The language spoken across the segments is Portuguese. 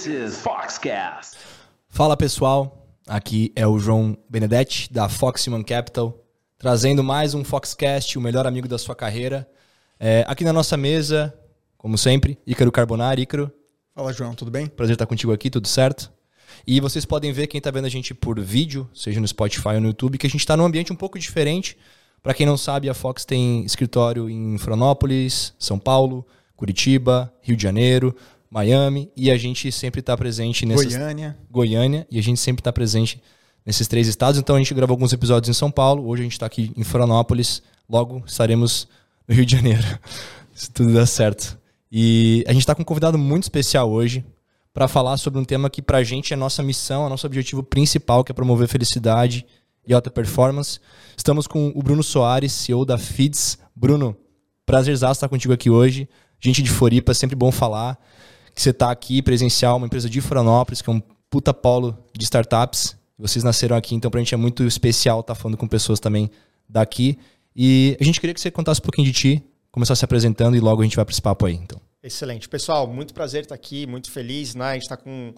This is Foxcast. Fala pessoal, aqui é o João Benedetti da Fox Human Capital, trazendo mais um Foxcast, o melhor amigo da sua carreira. É, aqui na nossa mesa, como sempre, Ícaro Carbonari. Ícaro. Fala João, tudo bem? Prazer estar contigo aqui, tudo certo? E vocês podem ver quem está vendo a gente por vídeo, seja no Spotify ou no YouTube, que a gente está num ambiente um pouco diferente. Para quem não sabe, a Fox tem escritório em Florianópolis, São Paulo, Curitiba, Rio de Janeiro, Miami, e a gente sempre está presente nessas... Goiânia. Goiânia, e a gente sempre está presente nesses três estados. Então a gente gravou alguns episódios em São Paulo, hoje a gente está aqui em Florianópolis, logo estaremos no Rio de Janeiro, se tudo der certo. E a gente está com um convidado muito especial hoje para falar sobre um tema que para a gente é nossa missão, é nosso objetivo principal, que é promover felicidade e alta performance. Estamos com o Bruno Soares, CEO da FIDS. Bruno, prazerzaço estar contigo aqui hoje gente de Floripa, é sempre bom falar que você está aqui presencial, uma empresa de Florianópolis, que é um puta polo de startups. Vocês nasceram aqui, então para a gente é muito especial estar tá falando com pessoas também daqui. E a gente queria que você contasse um pouquinho de ti, começar se apresentando e logo a gente vai para esse papo aí. Então. Excelente. Pessoal, muito prazer estar aqui, muito feliz. Né? A gente está com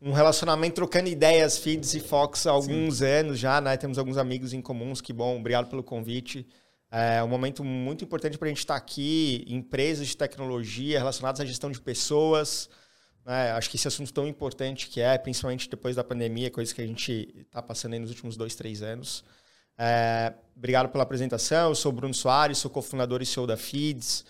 um relacionamento trocando ideias, Feeds e Fox há alguns Sim. anos já, né? Temos alguns amigos em comuns, que bom. Obrigado pelo convite. É um momento muito importante para a gente estar aqui, empresas de tecnologia relacionadas à gestão de pessoas. Né? Acho que esse assunto tão importante que é, principalmente depois da pandemia, coisa que a gente está passando nos últimos dois, três anos. É, obrigado pela apresentação. Eu sou Bruno Soares, sou cofundador e CEO da Feeds.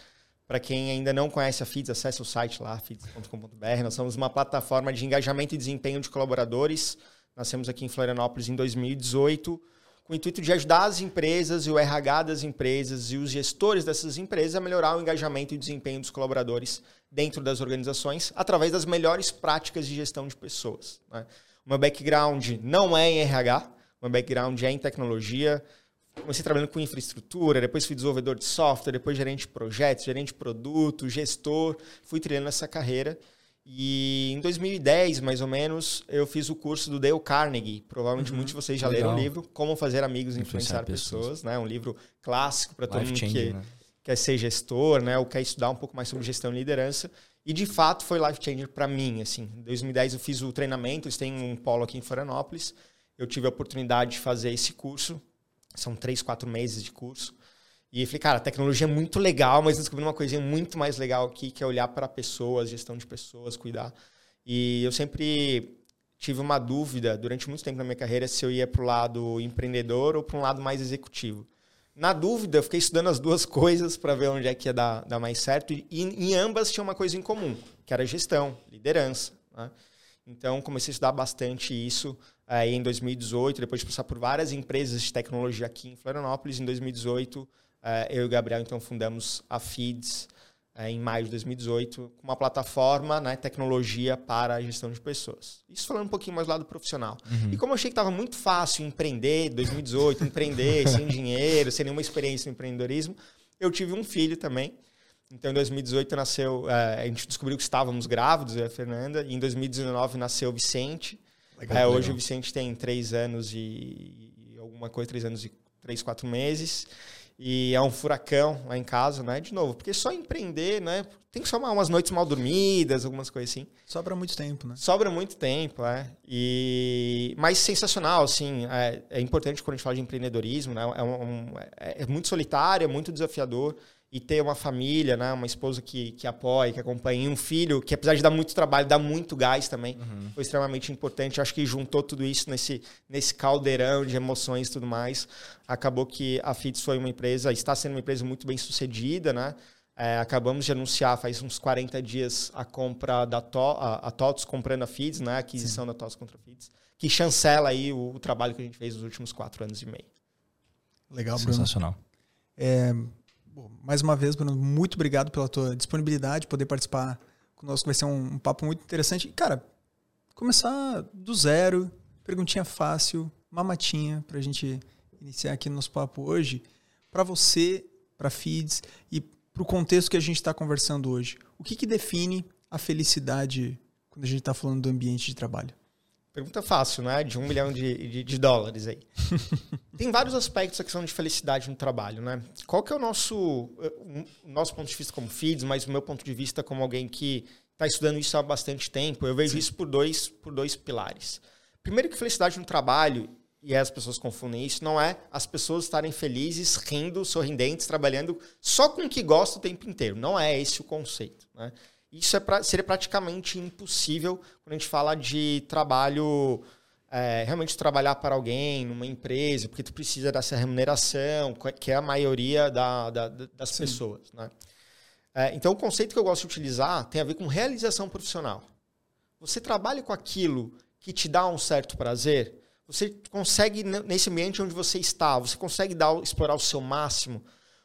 Para quem ainda não conhece a Feeds, acesse o site lá, feeds.com.br. Nós somos uma plataforma de engajamento e desempenho de colaboradores. Nascemos aqui em Florianópolis em 2018 com o intuito de ajudar as empresas e o RH das empresas e os gestores dessas empresas a melhorar o engajamento e o desempenho dos colaboradores dentro das organizações através das melhores práticas de gestão de pessoas. Né? O meu background não é em RH, o meu background é em tecnologia. Comecei trabalhando com infraestrutura, depois fui desenvolvedor de software, depois gerente de projetos, gerente de produto, gestor. Fui trilhando essa carreira. E em 2010, mais ou menos, eu fiz o curso do Dale Carnegie. Provavelmente uhum. muitos de vocês já leram o livro Como Fazer Amigos e Influenciar, Pessoas. pessoas. né? Um livro clássico para todo mundo que né? quer ser gestor, né? Ou quer estudar um pouco mais sobre gestão e liderança. E de fato foi life changer para mim. Assim, em 2010 eu fiz o treinamento. Eles têm um polo aqui em Florianópolis. Eu tive a oportunidade de fazer esse curso. São três, quatro meses de curso. E falei, cara, a tecnologia é muito legal, mas descobri uma coisinha muito mais legal aqui, que é olhar para pessoas, gestão de pessoas, cuidar. E eu sempre tive uma dúvida durante muito tempo na minha carreira se eu ia para o lado empreendedor ou para um lado mais executivo. Na dúvida, eu fiquei estudando as duas coisas para ver onde é que ia dar, dar mais certo. E em ambas tinha uma coisa em comum, que era gestão, liderança. Né? Então, comecei a estudar bastante isso aí em 2018, depois de passar por várias empresas de tecnologia aqui em Florianópolis. Em 2018, é, eu e o Gabriel, então, fundamos a Feeds é, em maio de 2018, com uma plataforma, né, tecnologia para a gestão de pessoas. Isso falando um pouquinho mais do lado profissional. Uhum. E como eu achei que estava muito fácil empreender, 2018, empreender sem dinheiro, sem nenhuma experiência no empreendedorismo, eu tive um filho também. Então, em 2018 nasceu, é, a gente descobriu que estávamos grávidos, eu e a Fernanda, e em 2019 nasceu o Vicente. Legal, é, hoje legal. o Vicente tem três anos e, e alguma coisa, três anos e três, quatro meses. E é um furacão lá em casa, né? De novo, porque só empreender, né? Tem que somar umas noites mal dormidas, algumas coisas assim. Sobra muito tempo, né? Sobra muito tempo, é. E... Mas sensacional, assim. É, é importante quando a gente fala de empreendedorismo, né? É, um, é, é muito solitário, é muito desafiador e ter uma família, né? Uma esposa que, que apoia, que acompanha, e um filho que, apesar de dar muito trabalho, dá muito gás também. Uhum. Foi extremamente importante. Acho que juntou tudo isso nesse, nesse caldeirão de emoções e tudo mais. Acabou que a FITS foi uma empresa, está sendo uma empresa muito bem sucedida, né? É, acabamos de anunciar faz uns 40 dias a compra da to, a, a TOTS comprando a FIDS, né? A aquisição Sim. da TOTS contra a FIDS, que chancela aí o, o, trabalho que a gente fez nos últimos quatro anos e meio. Legal, Bruno. Sensacional. É, Mais uma vez, Bruno, muito obrigado pela tua disponibilidade, poder participar conosco. Vai ser um, um papo muito interessante. cara, começar do zero, perguntinha fácil, mamatinha, para a gente iniciar aqui no nosso papo hoje. Para você, para Feeds e para o contexto que a gente está conversando hoje, o que, que define a felicidade quando a gente está falando do ambiente de trabalho? Pergunta fácil, né? De um milhão de, de, de dólares aí. Tem vários aspectos da questão de felicidade no trabalho, né? Qual que é o nosso, o nosso ponto de vista como feeds, mas o meu ponto de vista como alguém que está estudando isso há bastante tempo, eu vejo Sim. isso por dois, por dois pilares. Primeiro que felicidade no trabalho, e as pessoas confundem isso, não é as pessoas estarem felizes, rindo, sorridentes, trabalhando só com o que gostam o tempo inteiro. Não é esse o conceito. Né? Isso é pra, seria praticamente impossível quando a gente fala de trabalho, é, realmente trabalhar para alguém, numa empresa, porque tu precisa dessa remuneração, que é a maioria da, da, das Sim. pessoas. Né? É, então, o conceito que eu gosto de utilizar tem a ver com realização profissional. Você trabalha com aquilo que te dá um certo prazer, você consegue, nesse ambiente onde você está, você consegue dar, explorar o seu máximo,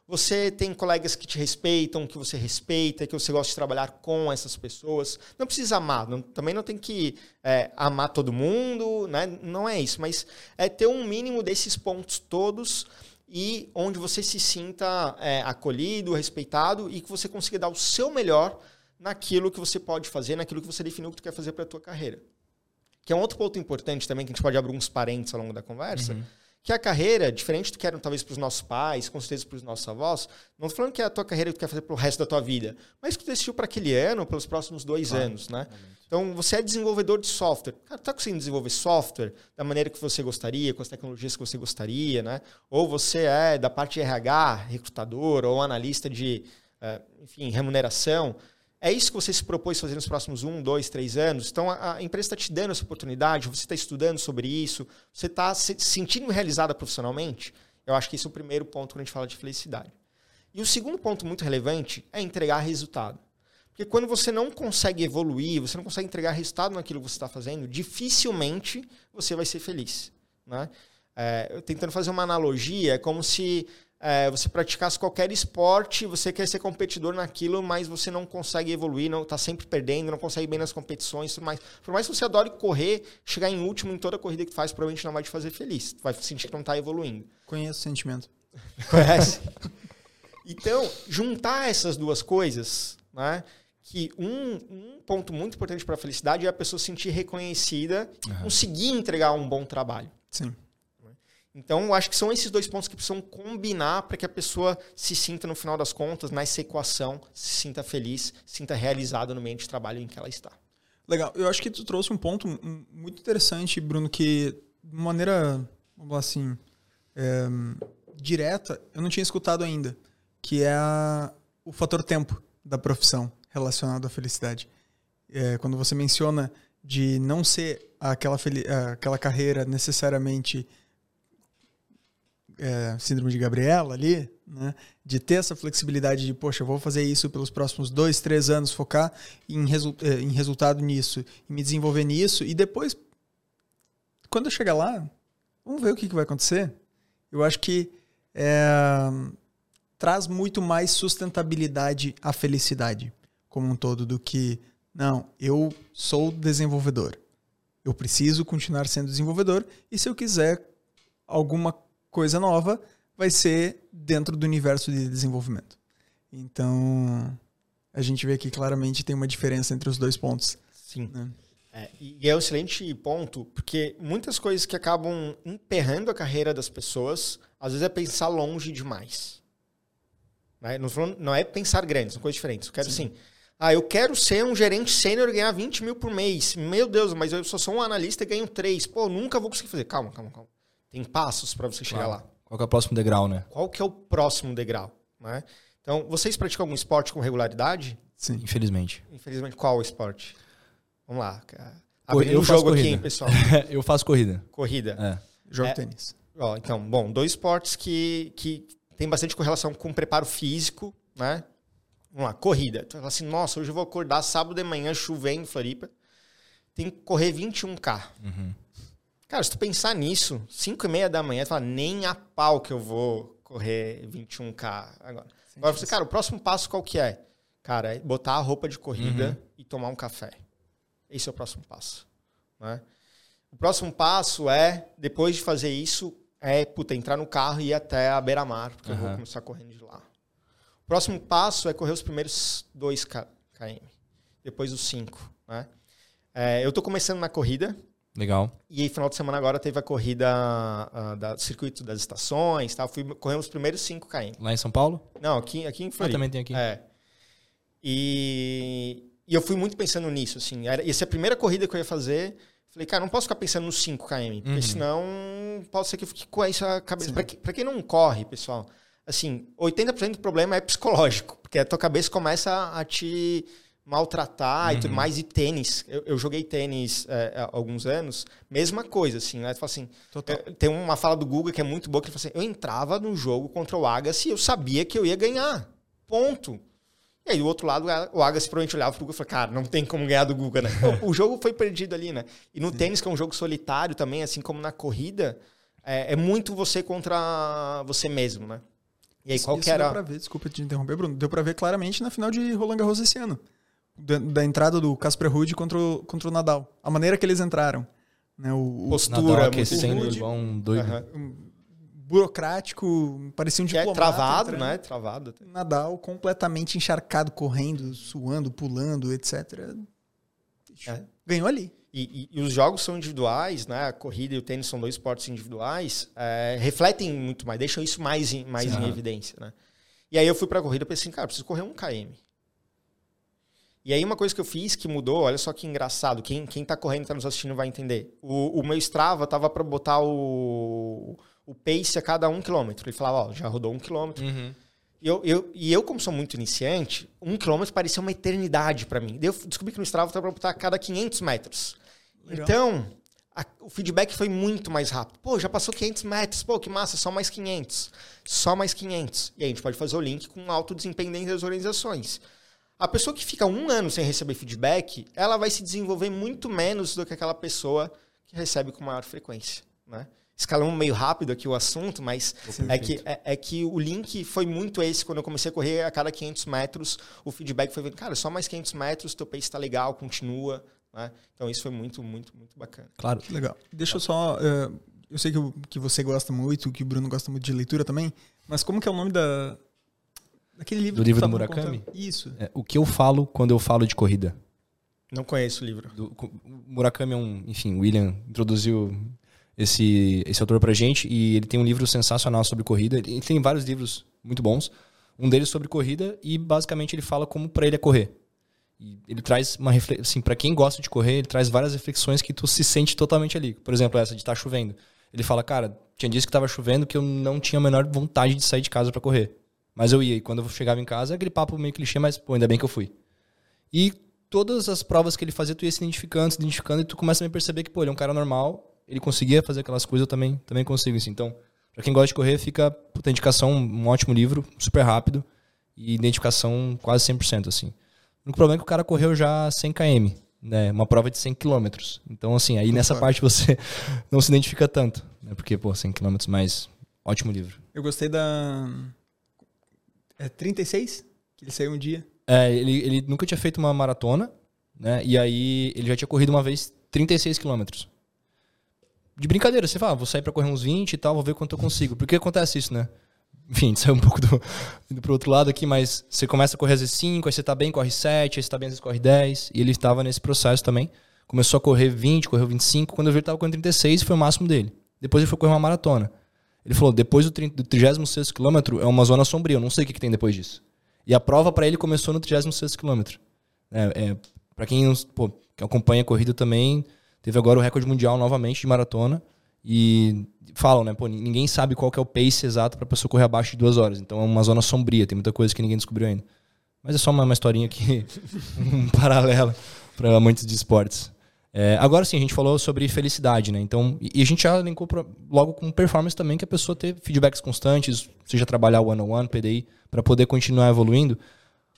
você tem colegas que te respeitam, que você respeita, que você gosta de trabalhar com essas pessoas. Não precisa amar, não, também não tem que é, amar todo mundo, né? não é isso, mas é ter um mínimo desses pontos todos e onde você se sinta é, acolhido, respeitado e que você consiga dar o seu melhor naquilo que você pode fazer, naquilo que você definiu que você quer fazer para a tua carreira. Que é um outro ponto importante também, que a gente pode abrir uns parênteses ao longo da conversa, uhum. Que a carreira, diferente do que era talvez para os nossos pais, com certeza para os nossos avós, não estou falando que é a tua carreira que tu quer fazer para o resto da tua vida, mas que tu decidiu para aquele ano, pelos próximos dois claro, anos, né? Então, você é desenvolvedor de software. Cara, tá conseguindo desenvolver software da maneira que você gostaria, com as tecnologias que você gostaria, né? Ou você é da parte de RH, recrutador, ou analista de, eh, enfim, remuneração. É isso que você se propôs fazer nos próximos um, dois, três anos? Então, a, a empresa está te dando essa oportunidade, você está estudando sobre isso, você está se sentindo realizada profissionalmente? Eu acho que esse é o primeiro ponto quando a gente fala de felicidade. E o segundo ponto muito relevante é entregar resultado. Porque quando você não consegue evoluir, você não consegue entregar resultado naquilo que você está fazendo, dificilmente você vai ser feliz. Né? É, tentando fazer uma analogia, é como se é, você praticasse qualquer esporte, você quer ser competidor naquilo, mas você não consegue evoluir, não está sempre perdendo, não consegue bem nas competições, tudo mais. Por mais que você adore correr, chegar em último em toda corrida que faz, provavelmente não vai te fazer feliz. Vai sentir que não está evoluindo. Conheço o sentimento. Conhece? então, juntar essas duas coisas, né? Que um, um ponto muito importante para a felicidade é a pessoa se sentir reconhecida, uhum. conseguir entregar um bom trabalho. Sim. Então, eu acho que são esses dois pontos que precisam combinar para que a pessoa se sinta, no final das contas, nessa equação, se sinta feliz, se sinta realizada no meio de trabalho em que ela está. Legal. Eu acho que tu trouxe um ponto muito interessante, Bruno, que de maneira, vamos lá assim, é, direta, eu não tinha escutado ainda, que é a, o fator tempo da profissão relacionado à felicidade. É, quando você menciona de não ser aquela, aquela carreira necessariamente é, síndrome de Gabriela ali, né? De ter essa flexibilidade de, poxa, eu vou fazer isso pelos próximos dois, três anos, focar em, resu é, em resultado nisso, me desenvolver nisso, e depois, quando eu chegar lá, vamos ver o que, que vai acontecer. Eu acho que é, traz muito mais sustentabilidade à felicidade como um todo do que, não, eu sou desenvolvedor. Eu preciso continuar sendo desenvolvedor e se eu quiser alguma coisa nova vai ser dentro do universo de desenvolvimento. Então, a gente vê que claramente tem uma diferença entre os dois pontos. Sim. Né? É, e é um excelente ponto, porque muitas coisas que acabam emperrando a carreira das pessoas, às vezes é pensar longe demais. Né? Não é pensar grande, são coisas diferentes. Eu quero Sim. assim, ah, eu quero ser um gerente sênior e ganhar 20 mil por mês. Meu Deus, mas eu só sou um analista e ganho 3. Pô, nunca vou conseguir fazer. Calma, calma, calma. Tem passos para você chegar lá. Qual é o próximo degrau, né? Qual que é o próximo degrau, né? Então, vocês praticam algum esporte com regularidade? Sim. Infelizmente. Infelizmente, qual esporte? Vamos lá. Abrindo eu um jogo corrida. aqui, pessoal. eu faço corrida. Corrida. É. Jogo é, tênis. Ó, então, bom, dois esportes que, que tem bastante correlação com preparo físico, né? Vamos lá, corrida. Tu fala assim, nossa, hoje eu vou acordar sábado de manhã chovendo em Floripa. Tem que correr 21K. Uhum. Cara, se tu pensar nisso, 5 e meia da manhã, tu fala, nem a pau que eu vou correr 21K agora. Sim, agora você, cara, o próximo passo qual que é? Cara, é botar a roupa de corrida uhum. e tomar um café. Esse é o próximo passo. Né? O próximo passo é, depois de fazer isso, é, puta, entrar no carro e ir até a beira-mar, porque uhum. eu vou começar correndo de lá. O próximo passo é correr os primeiros 2 km, depois os 5. Né? É, eu estou começando na corrida, Legal. E aí, final de semana agora teve a corrida uh, da circuito das estações, tá? Fui correndo os primeiros 5 km. Lá em São Paulo? Não, aqui, aqui em Floripa. Ah, também tem aqui. É. E e eu fui muito pensando nisso, assim. Era, ia ser a primeira corrida que eu ia fazer. Falei, cara, não posso ficar pensando nos 5 km, porque Uhum. senão pode ser que eu fique com isso a cabeça. Pra, que- pra quem não corre, pessoal, assim, 80% do problema é psicológico, porque a tua cabeça começa a te maltratar e tudo Uhum. mais. E tênis, eu, eu joguei tênis é, há alguns anos, mesma coisa, assim, né? Fala assim, Total. é, tem uma fala do Google que é muito boa, que ele fala assim, eu entrava no jogo contra o Agassi e eu sabia que eu ia ganhar. Ponto. E aí, do outro lado, o Agassi provavelmente olhava pro Google e falava, cara, não tem como ganhar do Google, né? O jogo foi perdido ali, né? E no tênis, que é um jogo solitário também, assim como na corrida, é, é muito você contra você mesmo, né? E aí, qual Isso que era... Deu pra ver, desculpa te interromper, Bruno. Deu pra ver claramente na final de Roland Garros esse ano. Da, da entrada do Casper Ruud contra o, contra o Nadal. A maneira que eles entraram. Né, o, o Postura, Nadal aquecendo rude. igual um doido. Aham. burocrático, parecia um Que é diplomata. travado, entrando. né? Travado. Nadal completamente encharcado, correndo, suando, pulando, etc. É. Ganhou ali. E, e- e os jogos são individuais, né? A corrida e o tênis são dois esportes individuais, é, refletem muito mais, deixam isso mais em, mais Sim. em evidência, né? E aí eu fui pra corrida e pensei, assim, cara, preciso correr um km. E aí uma coisa que eu fiz que mudou, olha só que engraçado, quem, quem tá correndo e tá nos assistindo vai entender. O, o meu Strava tava para botar o, o pace a cada um quilômetro. Ele falava, ó, já rodou um quilômetro. Uhum. E eu, eu, e eu, como sou muito iniciante, um quilômetro parecia uma eternidade para mim. Daí eu descobri que no Strava estava para botar a cada 500 metros. Legal. Então, a- o feedback foi muito mais rápido. Pô, já passou 500 metros. Pô, que massa, só mais 500. Só mais 500. E aí a gente pode fazer o link com alto desempenho dentro das organizações. A pessoa que fica um ano sem receber feedback, ela vai se desenvolver muito menos do que aquela pessoa que recebe com maior frequência, né? Escalamos meio rápido aqui o assunto, mas é que, é, é que o link foi muito esse. Quando eu comecei a correr a cada 500 metros, o feedback foi vendo, cara, só mais 500 metros, teu pace está legal, continua. Né? Então isso foi muito, muito, muito bacana. Claro. Que legal. Deixa eu só. eh, eu sei que, que você gosta muito, que o Bruno gosta muito de leitura também, mas como que é o nome da. Daquele livro Do livro do Murakami? contando? Isso. É, o que eu falo quando eu falo de corrida? Não conheço o livro. Do, Murakami é um, enfim, William introduziu esse, esse autor pra gente e ele tem um livro sensacional sobre corrida. Ele tem vários livros muito bons. Um deles sobre corrida e basicamente ele fala como pra ele é correr. E ele traz uma reflexão, assim, para quem gosta de correr, ele traz várias reflexões que tu se sente totalmente ali. Por exemplo, essa de estar chovendo. Ele fala, cara, tinha dias que tava chovendo que eu não tinha a menor vontade de sair de casa pra correr. Mas eu ia, e quando eu chegava em casa, aquele papo meio clichê, mas pô, ainda bem que eu fui. E todas as provas que ele fazia, tu ia se identificando, se identificando, e tu começa a perceber que, pô, ele é um cara normal, ele conseguia fazer aquelas coisas, eu também, também consigo, assim. Então, pra quem gosta de correr, fica, puta, indicação, um ótimo livro, super rápido, e identificação quase 100%, assim. O único problema é que o cara correu já 100 km, né? Uma prova de 100 km. Então, assim, aí nessa parte você não se identifica tanto, né? Porque, pô, 100 km mais, ótimo livro. Eu gostei da. É 36? Que ele saiu um dia. É, ele, ele nunca tinha feito uma maratona, né? E aí ele já tinha corrido uma vez 36 quilômetros. De brincadeira, você fala, ah, vou sair pra correr uns 20 e tal, vou ver quanto eu consigo. Porque acontece isso, né? Enfim, a gente saiu um pouco do, indo pro outro lado aqui, mas você começa a correr às vezes 5, aí você tá bem, corre 7, aí você tá bem, às vezes corre 10. E ele estava nesse processo também. Começou a correr 20, correu 25. Quando eu vi, ele tava correndo 36 foi o máximo dele. Depois ele foi correr uma maratona. Ele falou, depois do, 30, do 36 quilômetro é uma zona sombria, eu não sei o que, que tem depois disso. E a prova pra ele começou no 36 quilômetro. É, é, para quem pô, que acompanha a corrida também, teve agora o recorde mundial novamente de maratona. E falam, né? Pô, ninguém sabe qual que é o pace exato pra pessoa correr abaixo de duas horas. Então é uma zona sombria, tem muita coisa que ninguém descobriu ainda. Mas é só uma, uma historinha aqui, um paralelo para amantes de esportes. É, agora sim, a gente falou sobre felicidade, né? Então, e, a gente já linkou pra- logo com performance também, que a pessoa ter feedbacks constantes, seja trabalhar one-on-one, PDI, para poder continuar evoluindo.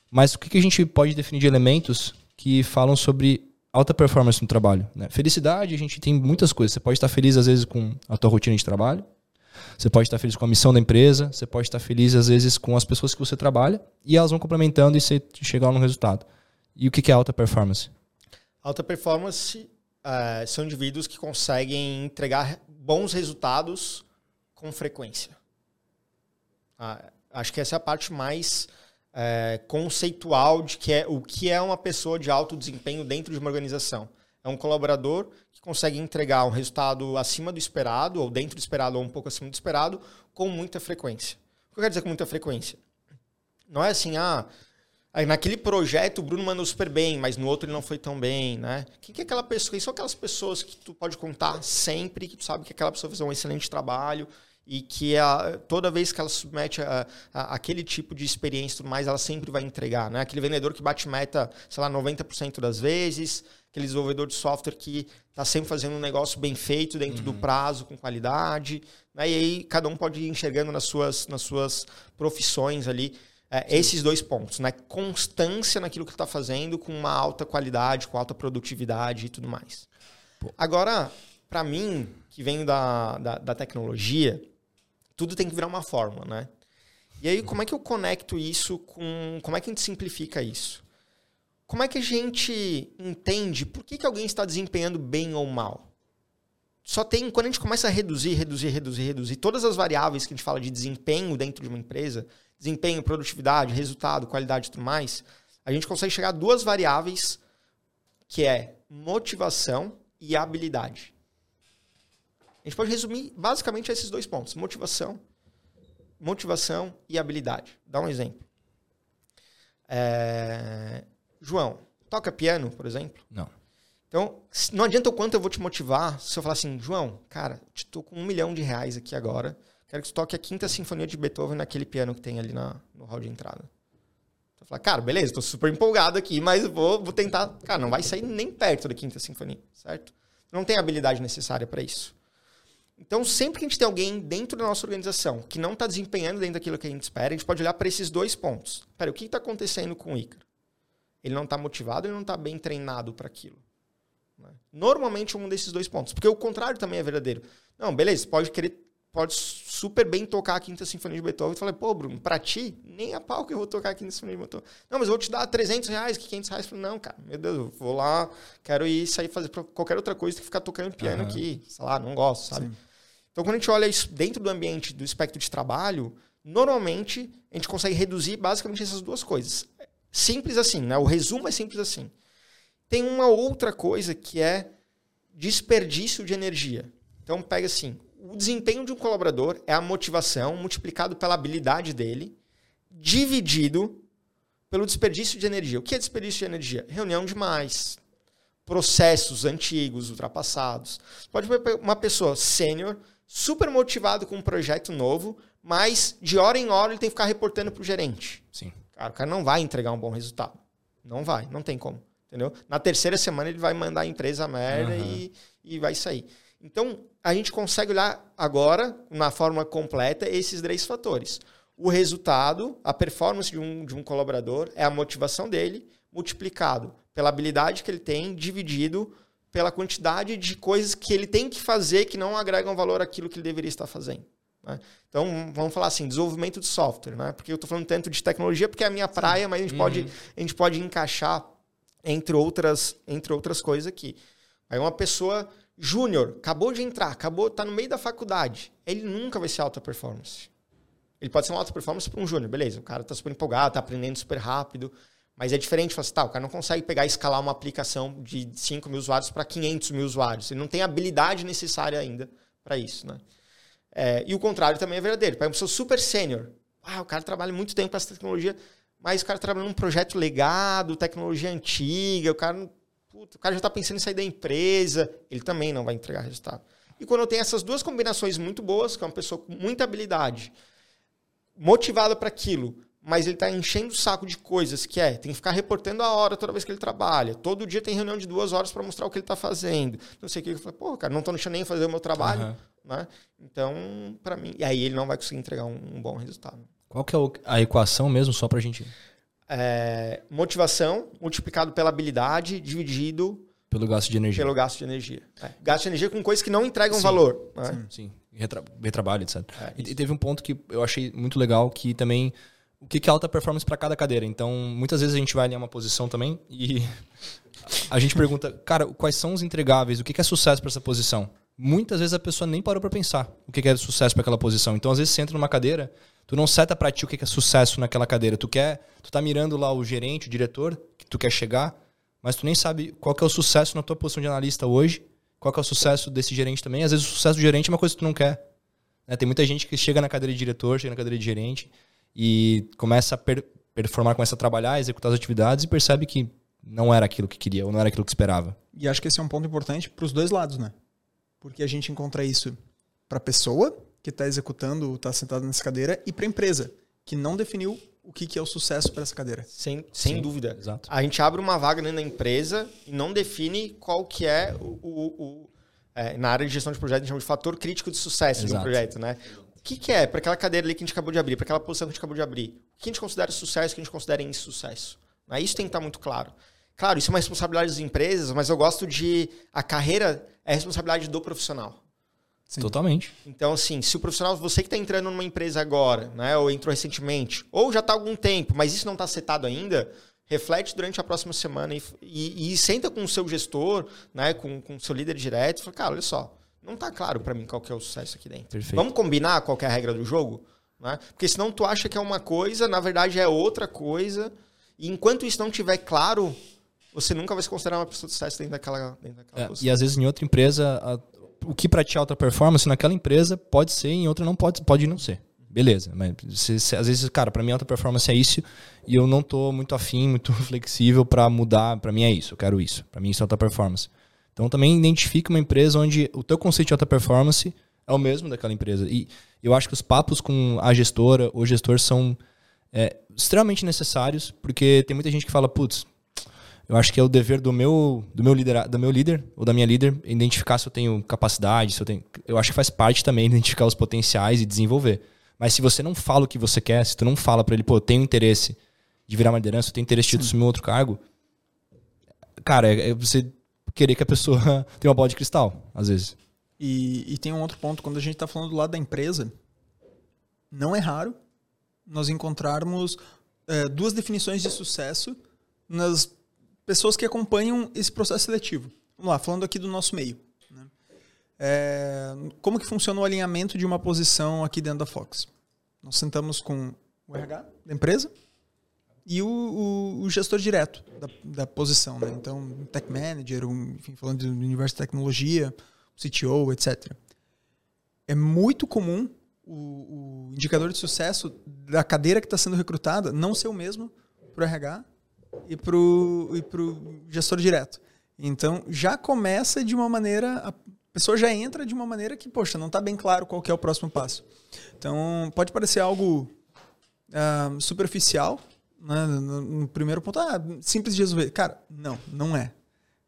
Mas o que, que a gente pode definir de elementos que falam sobre alta performance no trabalho? Né? Felicidade, a gente tem muitas coisas. Você pode estar feliz, às vezes, com a tua rotina de trabalho. Você pode estar feliz com a missão da empresa. Você pode estar feliz, às vezes, com as pessoas que você trabalha. E elas vão complementando e você chegar no resultado. E o que, que é alta performance? Alta performance eh, são indivíduos que conseguem entregar bons resultados com frequência. Ah, acho que essa é a parte mais eh, conceitual de que é o que é uma pessoa de alto desempenho dentro de uma organização. É um colaborador que consegue entregar um resultado acima do esperado, ou dentro do esperado, ou um pouco acima do esperado, com muita frequência. O que eu quero dizer com muita frequência? Não é assim, ah, Aí naquele projeto o Bruno mandou super bem, mas no outro ele não foi tão bem, né? Quem que é aquela pessoa? Quem são aquelas pessoas que tu pode contar sempre, que tu sabe que aquela pessoa fez um excelente trabalho e que a, toda vez que ela submete a, a, aquele tipo de experiência e tudo mais, ela sempre vai entregar, né? Aquele vendedor que bate meta, sei lá, 90% das vezes, aquele desenvolvedor de software que está sempre fazendo um negócio bem feito dentro uhum. do prazo, com qualidade, né? E aí cada um pode ir enxergando nas suas, nas suas profissões ali é, esses dois pontos, né? Constância naquilo que está fazendo, com uma alta qualidade, com alta produtividade e tudo mais. Pô. Agora, para mim, que venho da, da, da, tecnologia, tudo tem que virar uma fórmula, né? E aí, como é que eu conecto isso com. Como é que a gente simplifica isso? Como é que a gente entende por que, que alguém está desempenhando bem ou mal? Só tem. Quando a gente começa a reduzir, reduzir, reduzir, reduzir todas as variáveis que a gente fala de desempenho dentro de uma empresa, desempenho, produtividade, resultado, qualidade e tudo mais, a gente consegue chegar a duas variáveis que é motivação e habilidade. A gente pode resumir basicamente esses dois pontos: motivação, motivação e habilidade. Dá um exemplo. É... João, toca piano, por exemplo? Não. Então, não adianta o quanto eu vou te motivar se eu falar assim, João, cara, estou com um milhão de reais aqui agora quero que você toque a quinta sinfonia de Beethoven naquele piano que tem ali na, no hall de entrada. Então, falar, cara, beleza, estou super empolgado aqui, mas vou, vou tentar. Cara, não vai sair nem perto da quinta sinfonia, certo? Não tem habilidade necessária para isso. Então, sempre que a gente tem alguém dentro da nossa organização que não está desempenhando dentro daquilo que a gente espera, a gente pode olhar para esses dois pontos. Pera, o que está acontecendo com o Ícaro? Ele não está motivado, ele não está bem treinado para aquilo. Né? Normalmente, um desses dois pontos. Porque o contrário também é verdadeiro. Não, beleza, pode querer pode super bem tocar a Quinta Sinfonia de Beethoven. Eu falei, pô, Bruno, pra ti, nem a pau que eu vou tocar a Quinta Sinfonia de Beethoven. Não, mas eu vou te dar 300 reais, 500 reais. Eu falei, não, cara, meu Deus, eu vou lá, quero ir sair fazer qualquer outra coisa que ficar tocando piano uhum. aqui. Sei lá, não gosto, sabe? Sim. Então, quando a gente olha isso dentro do ambiente, do espectro de trabalho, normalmente a gente consegue reduzir basicamente essas duas coisas. Simples assim, né? O resumo é simples assim. Tem uma outra coisa que é desperdício de energia. Então, pega assim, o desempenho de um colaborador é a motivação multiplicado pela habilidade dele, dividido pelo desperdício de energia. O que é desperdício de energia? Reunião demais, processos antigos, ultrapassados. Pode ver uma pessoa sênior, super motivado com um projeto novo, mas de hora em hora ele tem que ficar reportando para o gerente. Sim. Cara, o cara não vai entregar um bom resultado. Não vai, não tem como. Entendeu? Na terceira semana ele vai mandar a empresa a merda uhum. e, e vai sair. Então, a gente consegue olhar agora, na forma completa, esses três fatores. O resultado, a performance de um, de um colaborador é a motivação dele, multiplicado pela habilidade que ele tem, dividido pela quantidade de coisas que ele tem que fazer que não agregam valor àquilo que ele deveria estar fazendo. Né? Então, vamos falar assim, desenvolvimento de software, né? porque eu estou falando tanto de tecnologia porque é a minha praia, mas a gente, uhum. pode, a gente pode encaixar entre outras, entre outras coisas aqui. Aí uma pessoa Júnior, acabou de entrar, acabou, tá no meio da faculdade. Ele nunca vai ser alta performance. Ele pode ser uma alta performance para um júnior, beleza. O cara tá super empolgado, tá aprendendo super rápido. Mas é diferente, falar assim, tá, o cara não consegue pegar e escalar uma aplicação de 5 mil usuários para 500 mil usuários. Ele não tem a habilidade necessária ainda para isso, né? É, e o contrário também é verdadeiro. Pega uma pessoa super sênior. Ah, o cara trabalha muito tempo com essa tecnologia, mas o cara trabalha num projeto legado, tecnologia antiga, o cara Puta, o cara já está pensando em sair da empresa, ele também não vai entregar resultado. E quando eu tenho essas duas combinações muito boas, que é uma pessoa com muita habilidade, motivada para aquilo, mas ele está enchendo o saco de coisas que é, tem que ficar reportando a hora toda vez que ele trabalha. Todo dia tem reunião de duas horas para mostrar o que ele está fazendo. Não sei o que. Eu falei, pô, cara, não estou deixando nem fazer o meu trabalho. Uhum. Né? Então, para mim. E aí ele não vai conseguir entregar um, um bom resultado. Qual que é a equação mesmo, só para a gente é, motivação multiplicado pela habilidade dividido pelo gasto de energia. Pelo gasto de energia. É, gasto de energia com coisas que não entregam sim, valor. Né? Sim, sim. Retra retrabalho, etc. É, e, teve um ponto que eu achei muito legal, que também o que é alta performance para cada cadeira. Então, muitas vezes a gente vai alinhar uma posição também e a gente pergunta, cara, quais são os entregáveis? O que é sucesso para essa posição? Muitas vezes a pessoa nem parou para pensar o que é sucesso para aquela posição. Então, às vezes você entra numa cadeira Tu não seta para ti o que é sucesso naquela cadeira. Tu quer, tu tá mirando lá o gerente, o diretor, que tu quer chegar, mas tu nem sabe qual é o sucesso na tua posição de analista hoje, qual é o sucesso desse gerente também. Às vezes o sucesso do gerente é uma coisa que tu não quer. Né? Tem muita gente que chega na cadeira de diretor, chega na cadeira de gerente e começa a per performar, começa a trabalhar, executar as atividades e percebe que não era aquilo que queria ou não era aquilo que esperava. E acho que esse é um ponto importante para os dois lados, né? Porque a gente encontra isso para pessoa que está executando, está sentada nessa cadeira, e para a empresa que não definiu o que, que é o sucesso para essa cadeira. Sem, sem Sim, dúvida. exato. A gente abre uma vaga dentro da empresa e não define qual que é o... o- o- é, na área de gestão de projeto, a gente chama de fator crítico de sucesso de um Exato. projeto, né? O que, que é para aquela cadeira ali que a gente acabou de abrir, para aquela posição que a gente acabou de abrir? O que a gente considera sucesso, o que a gente considera insucesso? Né? Isso tem que estar muito claro. Claro, isso é uma responsabilidade das empresas, mas eu gosto de... A carreira é responsabilidade do profissional. Sim. Totalmente. Então, assim, se o profissional, você que está entrando numa empresa agora, né, ou entrou recentemente, ou já está há algum tempo, mas isso não está setado ainda, reflete durante a próxima semana e, e- e senta com o seu gestor, né, com com o seu líder direto e fala, cara, olha só, não está claro para mim qual que é o sucesso aqui dentro. Perfeito. Vamos combinar qual que é a regra do jogo? Né? Porque senão tu acha que é uma coisa, na verdade é outra coisa, e enquanto isso não tiver claro, você nunca vai se considerar uma pessoa de sucesso dentro daquela, dentro daquela É, e às vezes em outra empresa, a- o que pra ti é alta performance naquela empresa pode ser, em outra não pode, pode não ser. Beleza, mas se- se- às vezes, cara, pra mim alta performance é isso e eu não tô muito afim, muito flexível pra mudar. Pra mim é isso, eu quero isso. Pra mim isso é alta performance. Então também identifica uma empresa onde o teu conceito de alta performance é o mesmo daquela empresa. E eu acho que os papos com a gestora ou gestor são é, extremamente necessários, porque tem muita gente que fala, putz, eu acho que é o dever do meu, do meu, líder, do meu líder ou da minha líder identificar se eu tenho capacidade, se eu tenho. Eu acho que faz parte também identificar os potenciais e desenvolver. Mas se você não fala o que você quer, se tu não fala pra ele, pô, eu tenho interesse de virar uma liderança, eu tenho interesse de assumir um outro cargo, cara, é, é você querer que a pessoa tenha uma bola de cristal, às vezes. E, e tem um outro ponto, quando a gente está falando do lado da empresa, não é raro nós encontrarmos é, duas definições de sucesso nas pessoas que acompanham esse processo seletivo. Vamos lá, falando aqui do nosso meio. né? É, como que funciona o alinhamento de uma posição aqui dentro da Fox? Nós sentamos com o RH da empresa e o, o- o gestor direto da, da posição. Né? Então, um tech manager, um, enfim, falando do universo de tecnologia, CTO, etc. É muito comum o, o indicador de sucesso da cadeira que está sendo recrutada não ser o mesmo para o RH e para o gestor direto. Então, já começa de uma maneira... A pessoa já entra de uma maneira que, poxa, não está bem claro qual é o próximo passo. Então, pode parecer algo ah, superficial, né, no, no primeiro ponto, ah, simples de resolver. Cara, não, não é.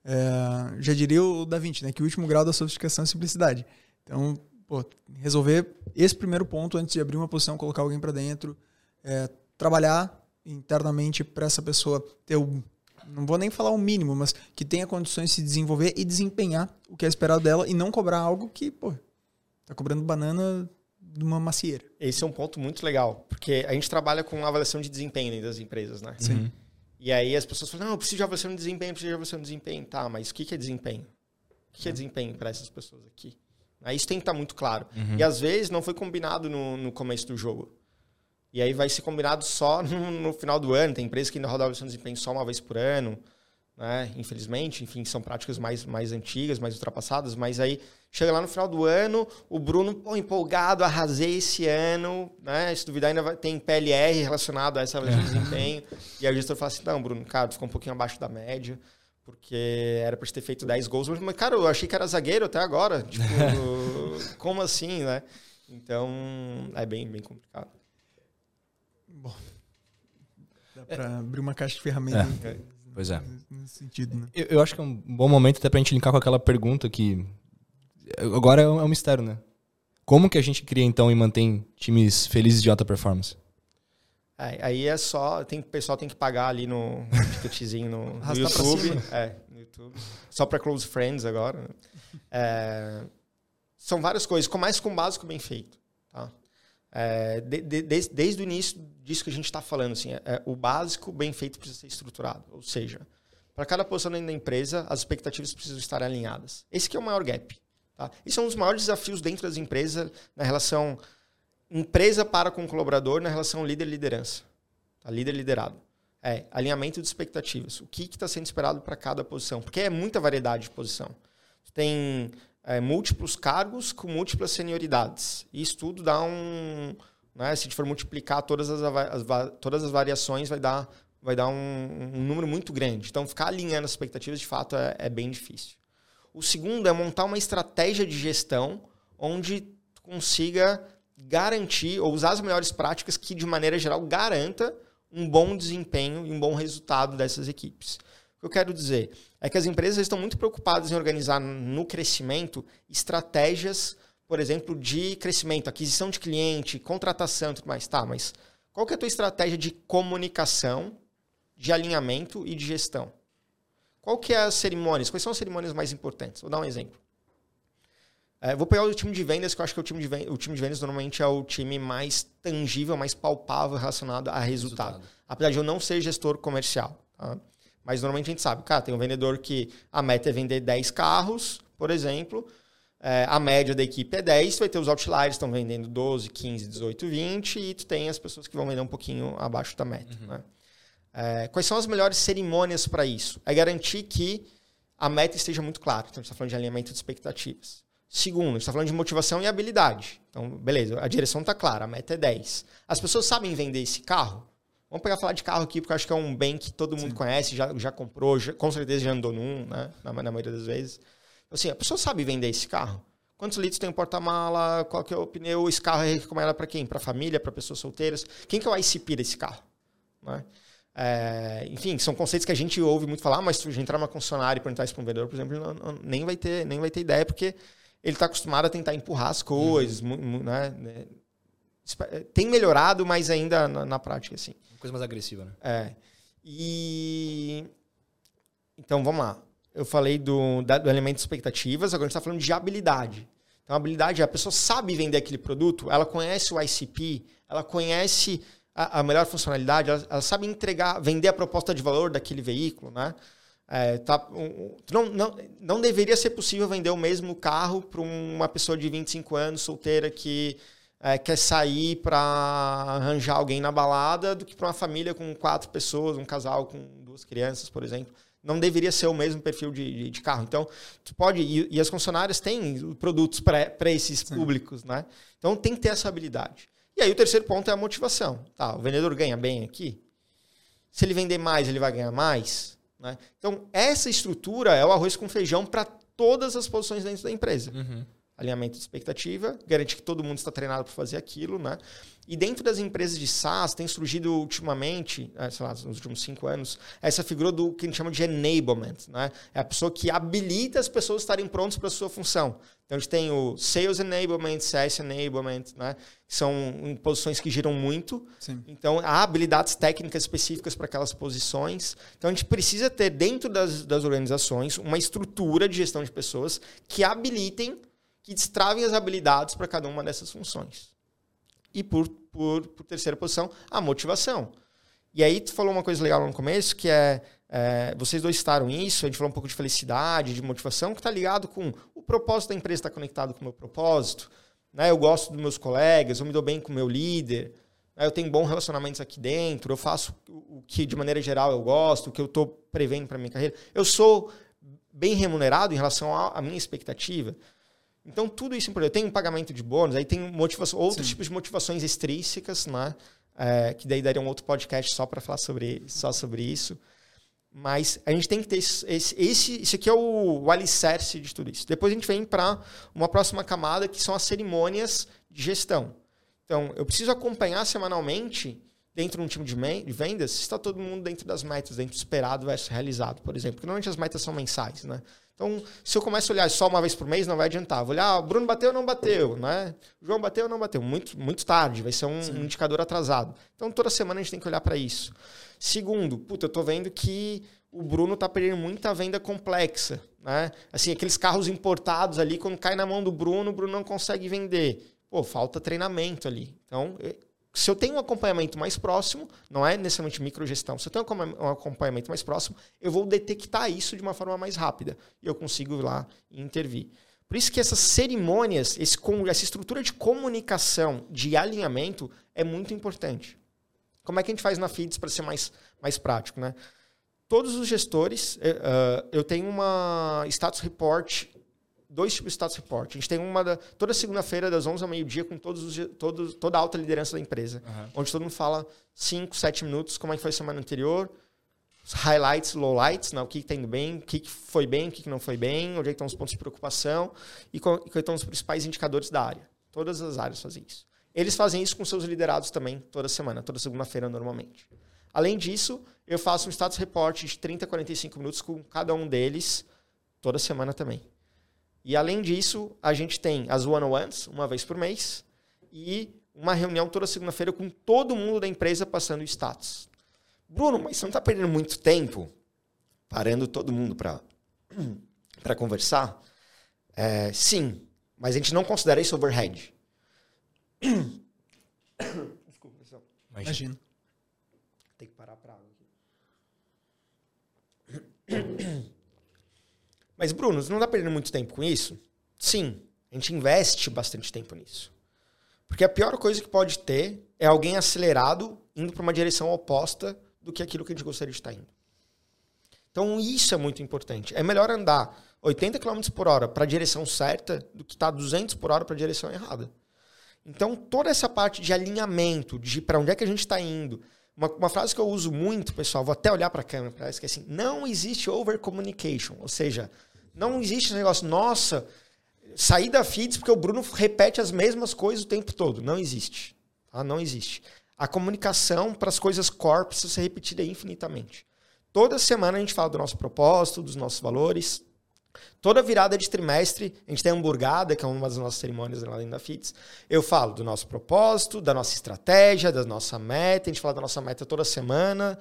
É, já diria o Da Vinci, né, que o último grau da sofisticação é simplicidade. Então, pô, resolver esse primeiro ponto antes de abrir uma posição, colocar alguém para dentro, é, trabalhar internamente para essa pessoa ter o, não vou nem falar o mínimo, mas que tenha condições de se desenvolver e desempenhar o que é esperado dela e não cobrar algo que, pô, tá cobrando banana de uma macieira. Esse é um ponto muito legal, porque a gente trabalha com avaliação de desempenho dentro das empresas, né? Sim. E aí as pessoas falam, não, eu preciso de avaliação de desempenho, eu preciso de avaliação de desempenho. Tá, mas o que que é desempenho? O que é desempenho para essas pessoas aqui? Aí Isso tem que estar muito claro. E às vezes não foi combinado no, no começo do jogo. E aí vai ser combinado só no, no final do ano. Tem empresas que ainda rodam avaliação de desempenho só uma vez por ano. Né? Infelizmente, enfim, são práticas mais, mais antigas, mais ultrapassadas, mas aí chega lá no final do ano, o Bruno, pô, empolgado, arrasei esse ano, né? Se duvidar, ainda vai, tem PLR relacionado a essa avaliação de desempenho. E aí o gestor fala assim: não, Bruno, cara, ficou um pouquinho abaixo da média, porque era pra te ter feito 10 gols, mas, cara, eu achei que era zagueiro até agora. Tipo, como assim, né? Então, é bem, bem complicado. Dá pra abrir uma caixa de ferramentas Pois é. nesse sentido, né? Eu, eu acho que é um bom momento até pra gente linkar com aquela pergunta que. Agora é um, é um mistério, né? Como que a gente cria então e mantém times felizes de alta performance? Aí, aí é só. Tem, o pessoal tem que pagar ali no ticketzinho no, no YouTube. É, no YouTube. Só para close friends agora. né? É, são várias coisas. Começa com o básico bem feito. Tá? É, de- de- desde, desde o início disso que a gente está falando, assim, é- é, o básico bem feito precisa ser estruturado. Ou seja, para cada posição dentro da empresa, as expectativas precisam estar alinhadas. Esse é o maior gap. Tá? Isso é um dos maiores desafios dentro das empresas na relação empresa para com o colaborador na relação líder-liderança. Tá? Líder-liderado. É, alinhamento de expectativas. O que está sendo esperado para cada posição? Porque é muita variedade de posição. Tem é, múltiplos cargos com múltiplas senioridades. E isso tudo dá um, Né? Se a gente for multiplicar todas as, as, todas as variações, vai dar, vai dar um, um, número muito grande. Então, ficar alinhando as expectativas, de fato, é, é bem difícil. O segundo é montar uma estratégia de gestão onde consiga garantir ou usar as melhores práticas que, de maneira geral, garanta um bom desempenho e um bom resultado dessas equipes. O que eu quero dizer é que as empresas estão muito preocupadas em organizar no crescimento estratégias, por exemplo, de crescimento, aquisição de cliente, contratação e tudo mais. Tá, mas qual que é a tua estratégia de comunicação, de alinhamento e de gestão? Qual que é as cerimônias? Quais são as cerimônias mais importantes? Vou dar um exemplo. É, vou pegar o time de vendas, que eu acho que o time de vendas, o time de vendas normalmente é o time mais tangível, mais palpável relacionado a resultado. resultado. Apesar de eu não ser gestor comercial. Tá? Mas normalmente a gente sabe, cara, tem um vendedor que a meta é vender 10 carros, por exemplo. É, a média da equipe é 10, tu vai ter os outliers que estão vendendo 12, 15, 18, 20, e tu tem as pessoas que vão vender um pouquinho abaixo da meta. Uhum. Né? É, quais são as melhores cerimônias para isso? É garantir que a meta esteja muito clara. Então, a gente está falando de alinhamento de expectativas. Segundo, a gente está falando de motivação e habilidade. Então, beleza, a direção está clara, a meta é 10. As pessoas sabem vender esse carro? Vamos pegar falar de carro aqui, porque eu acho que é um bem que todo mundo Sim. conhece, já, já comprou, já, com certeza já andou num, né? Na, na maioria das vezes. Assim, a pessoa sabe vender esse carro? Quantos litros tem o porta-mala? Qual que é o pneu? Esse carro é recomendado para quem? Para família, para pessoas solteiras? Quem que é o ICP desse carro? Né? É, enfim, são conceitos que a gente ouve muito falar, mas se entrar numa concessionária e perguntar isso para um vendedor, por exemplo, não, não, nem, vai ter, nem vai ter ideia, porque ele está acostumado a tentar empurrar as coisas, uhum. né? Tem melhorado, mas ainda na, na, prática, assim. Uma coisa mais agressiva, né? É. E... Então, vamos lá. Eu falei do, do elemento de expectativas, agora a gente está falando de habilidade. Então, a habilidade é a pessoa sabe vender aquele produto, ela conhece o ICP, ela conhece a, a melhor funcionalidade, ela, ela, sabe entregar, vender a proposta de valor daquele veículo, né? É, tá, um, não, não, não deveria ser possível vender o mesmo carro para uma pessoa de 25 anos, solteira, que é, quer sair para arranjar alguém na balada, do que para uma família com quatro pessoas, um casal com duas crianças, por exemplo. Não deveria ser o mesmo perfil de, de, carro. Então, tu pode. E, e as concessionárias têm produtos para esses Sim. públicos, né? Então tem que ter essa habilidade. E aí o terceiro ponto é a motivação. Tá, o vendedor ganha bem aqui. Se ele vender mais, ele vai ganhar mais. Né? Então, essa estrutura é o arroz com feijão para todas as posições dentro da empresa. Uhum. Alinhamento de expectativa, garantir que todo mundo está treinado para fazer aquilo. Né? E dentro das empresas de SaaS, tem surgido ultimamente, é, sei lá, nos últimos cinco anos, essa figura do que a gente chama de enablement. Né? É a pessoa que habilita as pessoas a estarem prontas para a sua função. Então, a gente tem o Sales Enablement, CS Enablement, né? são posições que giram muito. Sim. Então, há habilidades técnicas específicas para aquelas posições. Então, a gente precisa ter dentro das, das organizações uma estrutura de gestão de pessoas que habilitem, que destravem as habilidades para cada uma dessas funções. E por, por, por terceira posição, a motivação. E aí tu falou uma coisa legal no começo, que é, é, vocês dois citaram isso, a gente falou um pouco de felicidade, de motivação, que está ligado com o propósito da empresa está conectado com o meu propósito. Né? Eu gosto dos meus colegas, eu me dou bem com o meu líder, né? eu tenho bons relacionamentos aqui dentro, eu faço o que de maneira geral eu gosto, o que eu estou prevendo para minha carreira. Eu sou bem remunerado em relação à minha expectativa. Então, tudo isso é importante. Eu tenho pagamento de bônus, aí tem motivação, outros Sim. tipos de motivações extrínsecas, né? É, que daí daria um outro podcast só para falar sobre, só sobre isso. Mas a gente tem que ter esse, esse, esse aqui é o, o alicerce de tudo isso. Depois a gente vem para uma próxima camada, que são as cerimônias de gestão. Então, eu preciso acompanhar semanalmente, dentro de um time de vendas, se está todo mundo dentro das metas, dentro do esperado versus realizado, por exemplo. Porque normalmente as metas são mensais, né? Então, se eu começo a olhar só uma vez por mês, não vai adiantar. Vou olhar, ah, o Bruno bateu ou não bateu, né? O João bateu ou não bateu. Muito, muito tarde, vai ser um, um indicador atrasado. Então, toda semana a gente tem que olhar para isso. Segundo, puta, eu tô vendo que o Bruno tá perdendo muita venda complexa, né? Assim, aqueles carros importados ali, quando cai na mão do Bruno, o Bruno não consegue vender. Pô, falta treinamento ali. Então, se eu tenho um acompanhamento mais próximo, não é necessariamente microgestão, se eu tenho um acompanhamento mais próximo, eu vou detectar isso de uma forma mais rápida e eu consigo ir lá e intervir. Por isso que essas cerimônias, esse, essa estrutura de comunicação, de alinhamento, é muito importante. Como é que a gente faz na FIDS para ser mais, mais prático? Né? Todos os gestores, uh, eu tenho uma status report dois tipos de status report. A gente tem uma da, toda segunda-feira, das 11 ao meio-dia, com todos os, todos, toda a alta liderança da empresa, uhum. onde todo mundo fala 5, 7 minutos, como é que foi a semana anterior, highlights, lowlights, né? o que está indo bem, o que foi bem, o que não foi bem, onde é estão os pontos de preocupação e quais estão os principais indicadores da área. Todas as áreas fazem isso. Eles fazem isso com seus liderados também toda semana, toda segunda-feira normalmente. Além disso, eu faço um status report de 30 a 45 minutos com cada um deles toda semana também. E além disso, a gente tem as one-on-ones, uma vez por mês, e uma reunião toda segunda-feira com todo mundo da empresa passando o status. Bruno, mas você não está perdendo muito tempo parando todo mundo para conversar? É, sim, mas a gente não considera isso overhead. Desculpa, pessoal. Imagina. Tem que parar para água aqui. Mas, Bruno, você não está perdendo muito tempo com isso? Sim, a gente investe bastante tempo nisso. Porque a pior coisa que pode ter é alguém acelerado indo para uma direção oposta do que aquilo que a gente gostaria de estar indo. Então, isso é muito importante. É melhor andar 80 km por hora para a direção certa do que estar tá 200 por hora para a direção errada. Então, toda essa parte de alinhamento, de para onde é que a gente está indo. Uma, uma, frase que eu uso muito, pessoal, vou até olhar para a câmera para que é assim: não existe over communication. Ou seja, não existe esse negócio, nossa, sair da feeds porque o Bruno repete as mesmas coisas o tempo todo. Não existe. Tá? Não existe. A comunicação para as coisas core precisa ser repetida infinitamente. Toda semana a gente fala do nosso propósito, dos nossos valores. Toda virada de trimestre, a gente tem a hamburgada, que é uma das nossas cerimônias lá dentro da FITS. Eu falo do nosso propósito, da nossa estratégia, da nossa meta. A gente fala da nossa meta toda semana.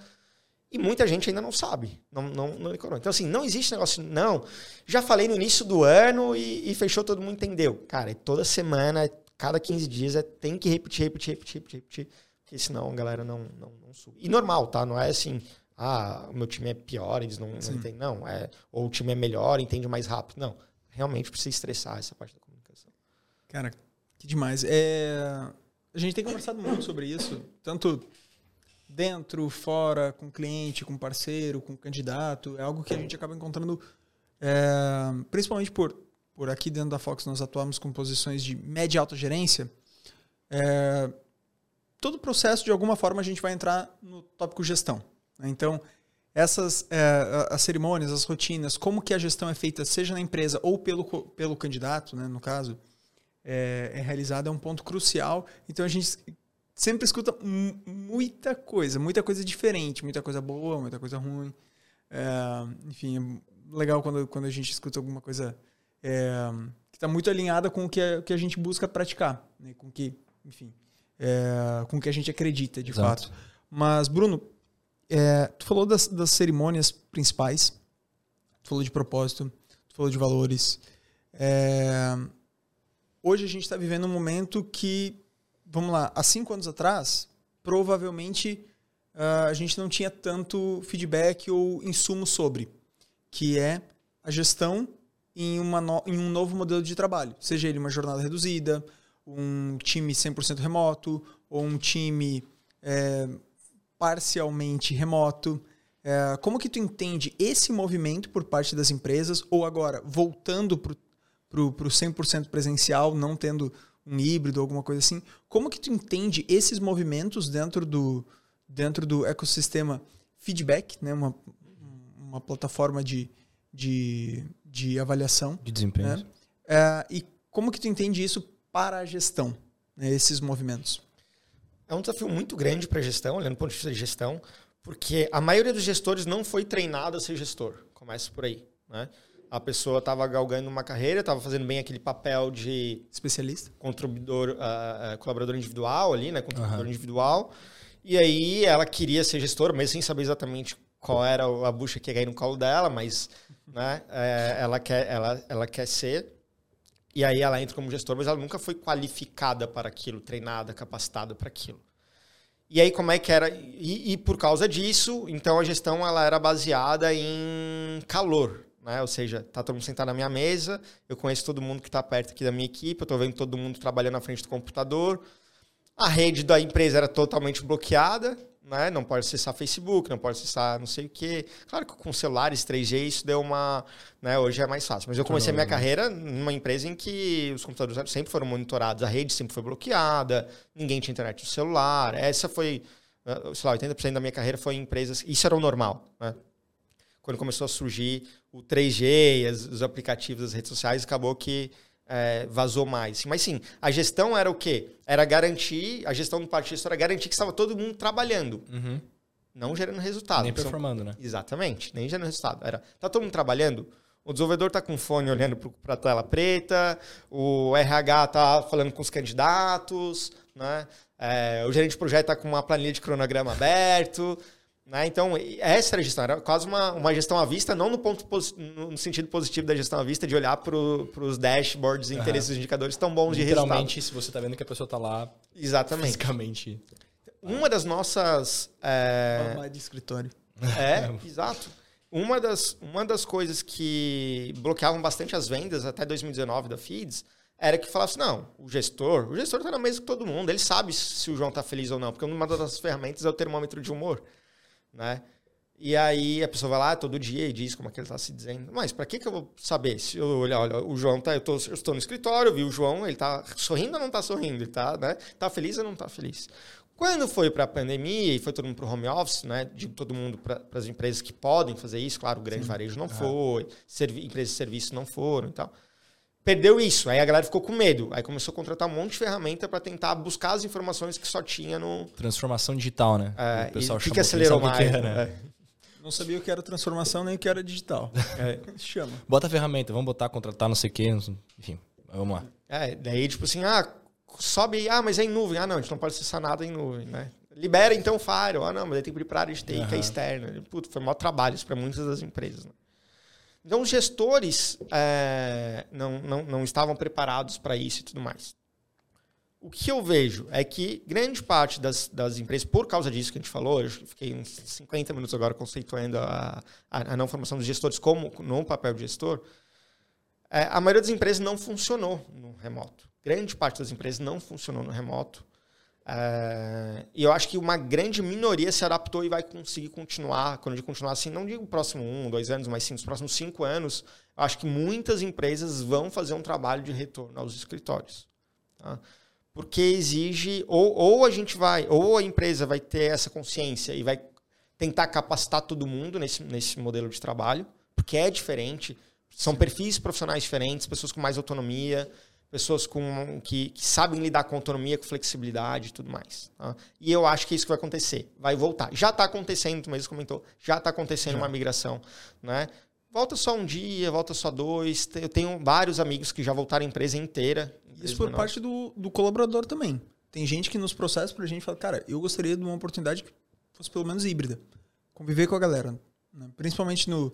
E muita gente ainda não sabe, não, não, não decorou. Então, assim, não existe negócio, não. Já falei no início do ano e, e fechou, todo mundo entendeu. Cara, é toda semana, cada 15 dias, é, tem que repetir, repetir, repetir, repetir, repetir porque senão a galera não, não, não sube. E normal, tá? Não é assim, ah, o meu time é pior, eles não, não entendem. Não, é, ou o time é melhor, entende mais rápido. Não, realmente precisa estressar essa parte da comunicação. Cara, que demais. É... A gente tem conversado muito sobre isso, tanto dentro, fora, com cliente, com parceiro, com candidato. É algo que a gente acaba encontrando, é... principalmente por, por aqui dentro da Fox nós atuamos com posições de média e alta gerência. É todo o processo, de alguma forma, a gente vai entrar no tópico gestão. Né? Então, essas é, as cerimônias, as rotinas, como que a gestão é feita, seja na empresa ou pelo, pelo candidato, né, no caso, é, é realizada, é um ponto crucial. Então, a gente sempre escuta muita coisa, muita coisa diferente, muita coisa boa, muita coisa ruim. É, enfim, é legal quando, quando a gente escuta alguma coisa é, que está muito alinhada com o que a, que a gente busca praticar, né? com que, enfim, é, com o que a gente acredita, de Exato. fato. Mas, Bruno, é, tu falou das, das cerimônias principais, tu falou de propósito, tu falou de valores. É, hoje a gente está vivendo um momento que, vamos lá, há cinco anos atrás, provavelmente uh, a gente não tinha tanto feedback ou insumo sobre, que é a gestão em, uma no, em um novo modelo de trabalho, seja ele uma jornada reduzida, um time 100% remoto ou um time é, parcialmente remoto. É, como que tu entende esse movimento por parte das empresas ou agora voltando para o 100% presencial, não tendo um híbrido ou alguma coisa assim? Como que tu entende esses movimentos dentro do, dentro do ecossistema feedback, né? uma, uma plataforma de, de, de avaliação. De desempenho. Né? É, e como que tu entende isso para a gestão, né, esses movimentos? É um desafio muito grande para a gestão, olhando do ponto de vista de gestão, porque a maioria dos gestores não foi treinada a ser gestor. Começa por aí. Né? A pessoa estava galgando uma carreira, estava fazendo bem aquele papel de especialista, contribuidor, uh, uh, colaborador individual ali, né, contribuidor uhum. individual. E aí ela queria ser gestora, mesmo sem saber exatamente qual era a bucha que ia cair no colo dela, mas né, é, ela, quer, ela, ela quer ser. E aí ela entra como gestora, mas ela nunca foi qualificada para aquilo, treinada, capacitada para aquilo. E aí como é que era? E, e, por causa disso, então a gestão ela era baseada em calor, né? Ou seja, tá todo mundo sentado na minha mesa, eu conheço todo mundo que está perto aqui da minha equipe, eu estou vendo todo mundo trabalhando na frente do computador. A rede da empresa era totalmente bloqueada, né? Não pode acessar Facebook, não pode acessar não sei o quê. Claro que com celulares 3G isso deu uma, né? Hoje é mais fácil. Mas eu comecei a minha carreira numa empresa em que os computadores sempre foram monitorados, a rede sempre foi bloqueada, ninguém tinha internet no celular. Essa foi, eh, sei lá, 80% da minha carreira foi em empresas. Isso era o normal, né? Quando começou a surgir o 3G, os aplicativos das redes sociais, acabou que é, vazou mais. Mas sim, a gestão era o quê? Era garantir, a gestão do parte era garantir que estava todo mundo trabalhando. Uhum. Não gerando resultado. Nem performando, né? Exatamente, nem gerando resultado. Era, tá todo mundo trabalhando? O desenvolvedor tá com fone olhando para a tela preta, o RH tá falando com os candidatos, né? É, o gerente de projeto tá com uma planilha de cronograma aberto. Né? Então, essa era a gestão, era quase uma, uma gestão à vista, não no, ponto, no sentido positivo da gestão à vista, de olhar para os dashboards, uhum. interesses, indicadores tão bons de resultado. Literalmente, se você está vendo que a pessoa está lá Exatamente. fisicamente. Uma das nossas... É... Uma de escritório. É, exato. Uma das, uma das coisas que bloqueavam bastante as vendas até 2019 da Feeds era que falasse, não, o gestor, o gestor está na mesa com todo mundo, ele sabe se o João está feliz ou não, porque uma das ferramentas é o termômetro de humor né? E aí a pessoa vai lá todo dia e diz como é que ele está se dizendo. Mas para que, que eu vou saber? Se eu olhar, olha, o João tá, eu, tô, eu estou no escritório, vi o João, ele está sorrindo ou não está sorrindo? Ele tá, né? Tá feliz ou não está feliz? Quando foi para a pandemia e foi todo mundo para o home office, né? De todo mundo para as empresas que podem fazer isso, claro, o grande Sim. varejo não foi, empresas de serviço não foram e tal. Perdeu isso, aí a galera ficou com medo. Aí começou a contratar um monte de ferramenta para tentar buscar as informações que só tinha no. Transformação digital, né? É, o pessoal o que, acelerou mais? Que né? é. Não sabia o que era transformação nem o que era digital. É. Chama. Bota a ferramenta, vamos botar, contratar, não sei o quê. Enfim, vamos lá. É, daí, tipo assim, ah, sobe, ah, mas é em nuvem. Ah, não, a gente não pode acessar nada em nuvem, né? Libera então o Fire. Ah, não, mas aí tem que ir para a área de TI, uhum. que é externa. Puta, foi maior trabalho isso para muitas das empresas. Né? Então, os gestores é, não, não, não estavam preparados para isso e tudo mais. O que eu vejo é que grande parte das, das empresas, por causa disso que a gente falou, eu fiquei uns 50 minutos agora conceituando a, a, a não formação dos gestores como no papel de gestor, é, a maioria das empresas não funcionou no remoto. Grande parte das empresas não funcionou no remoto. É, e eu acho que uma grande minoria se adaptou e vai conseguir continuar. Quando digo continuar assim, não digo próximo um, dois anos, mas sim nos próximos cinco anos, eu acho que muitas empresas vão fazer um trabalho de retorno aos escritórios. Tá? Porque exige, ou, ou a gente vai, ou a empresa vai ter essa consciência e vai tentar capacitar todo mundo nesse, nesse modelo de trabalho, porque é diferente, são perfis profissionais diferentes, pessoas com mais autonomia, pessoas com, que, que, sabem lidar com autonomia, com flexibilidade e tudo mais. Tá? E eu acho que é isso que vai acontecer. Vai voltar. Já está acontecendo, tu mesmo comentou, já está acontecendo já. uma migração. Né? Volta só um dia, volta só dois. Eu tenho vários amigos que já voltaram a empresa inteira. Isso por parte do, do colaborador também. Tem gente que nos processa para a gente fala, cara, eu gostaria de uma oportunidade que fosse pelo menos híbrida. Conviver com a galera. Né? Principalmente no,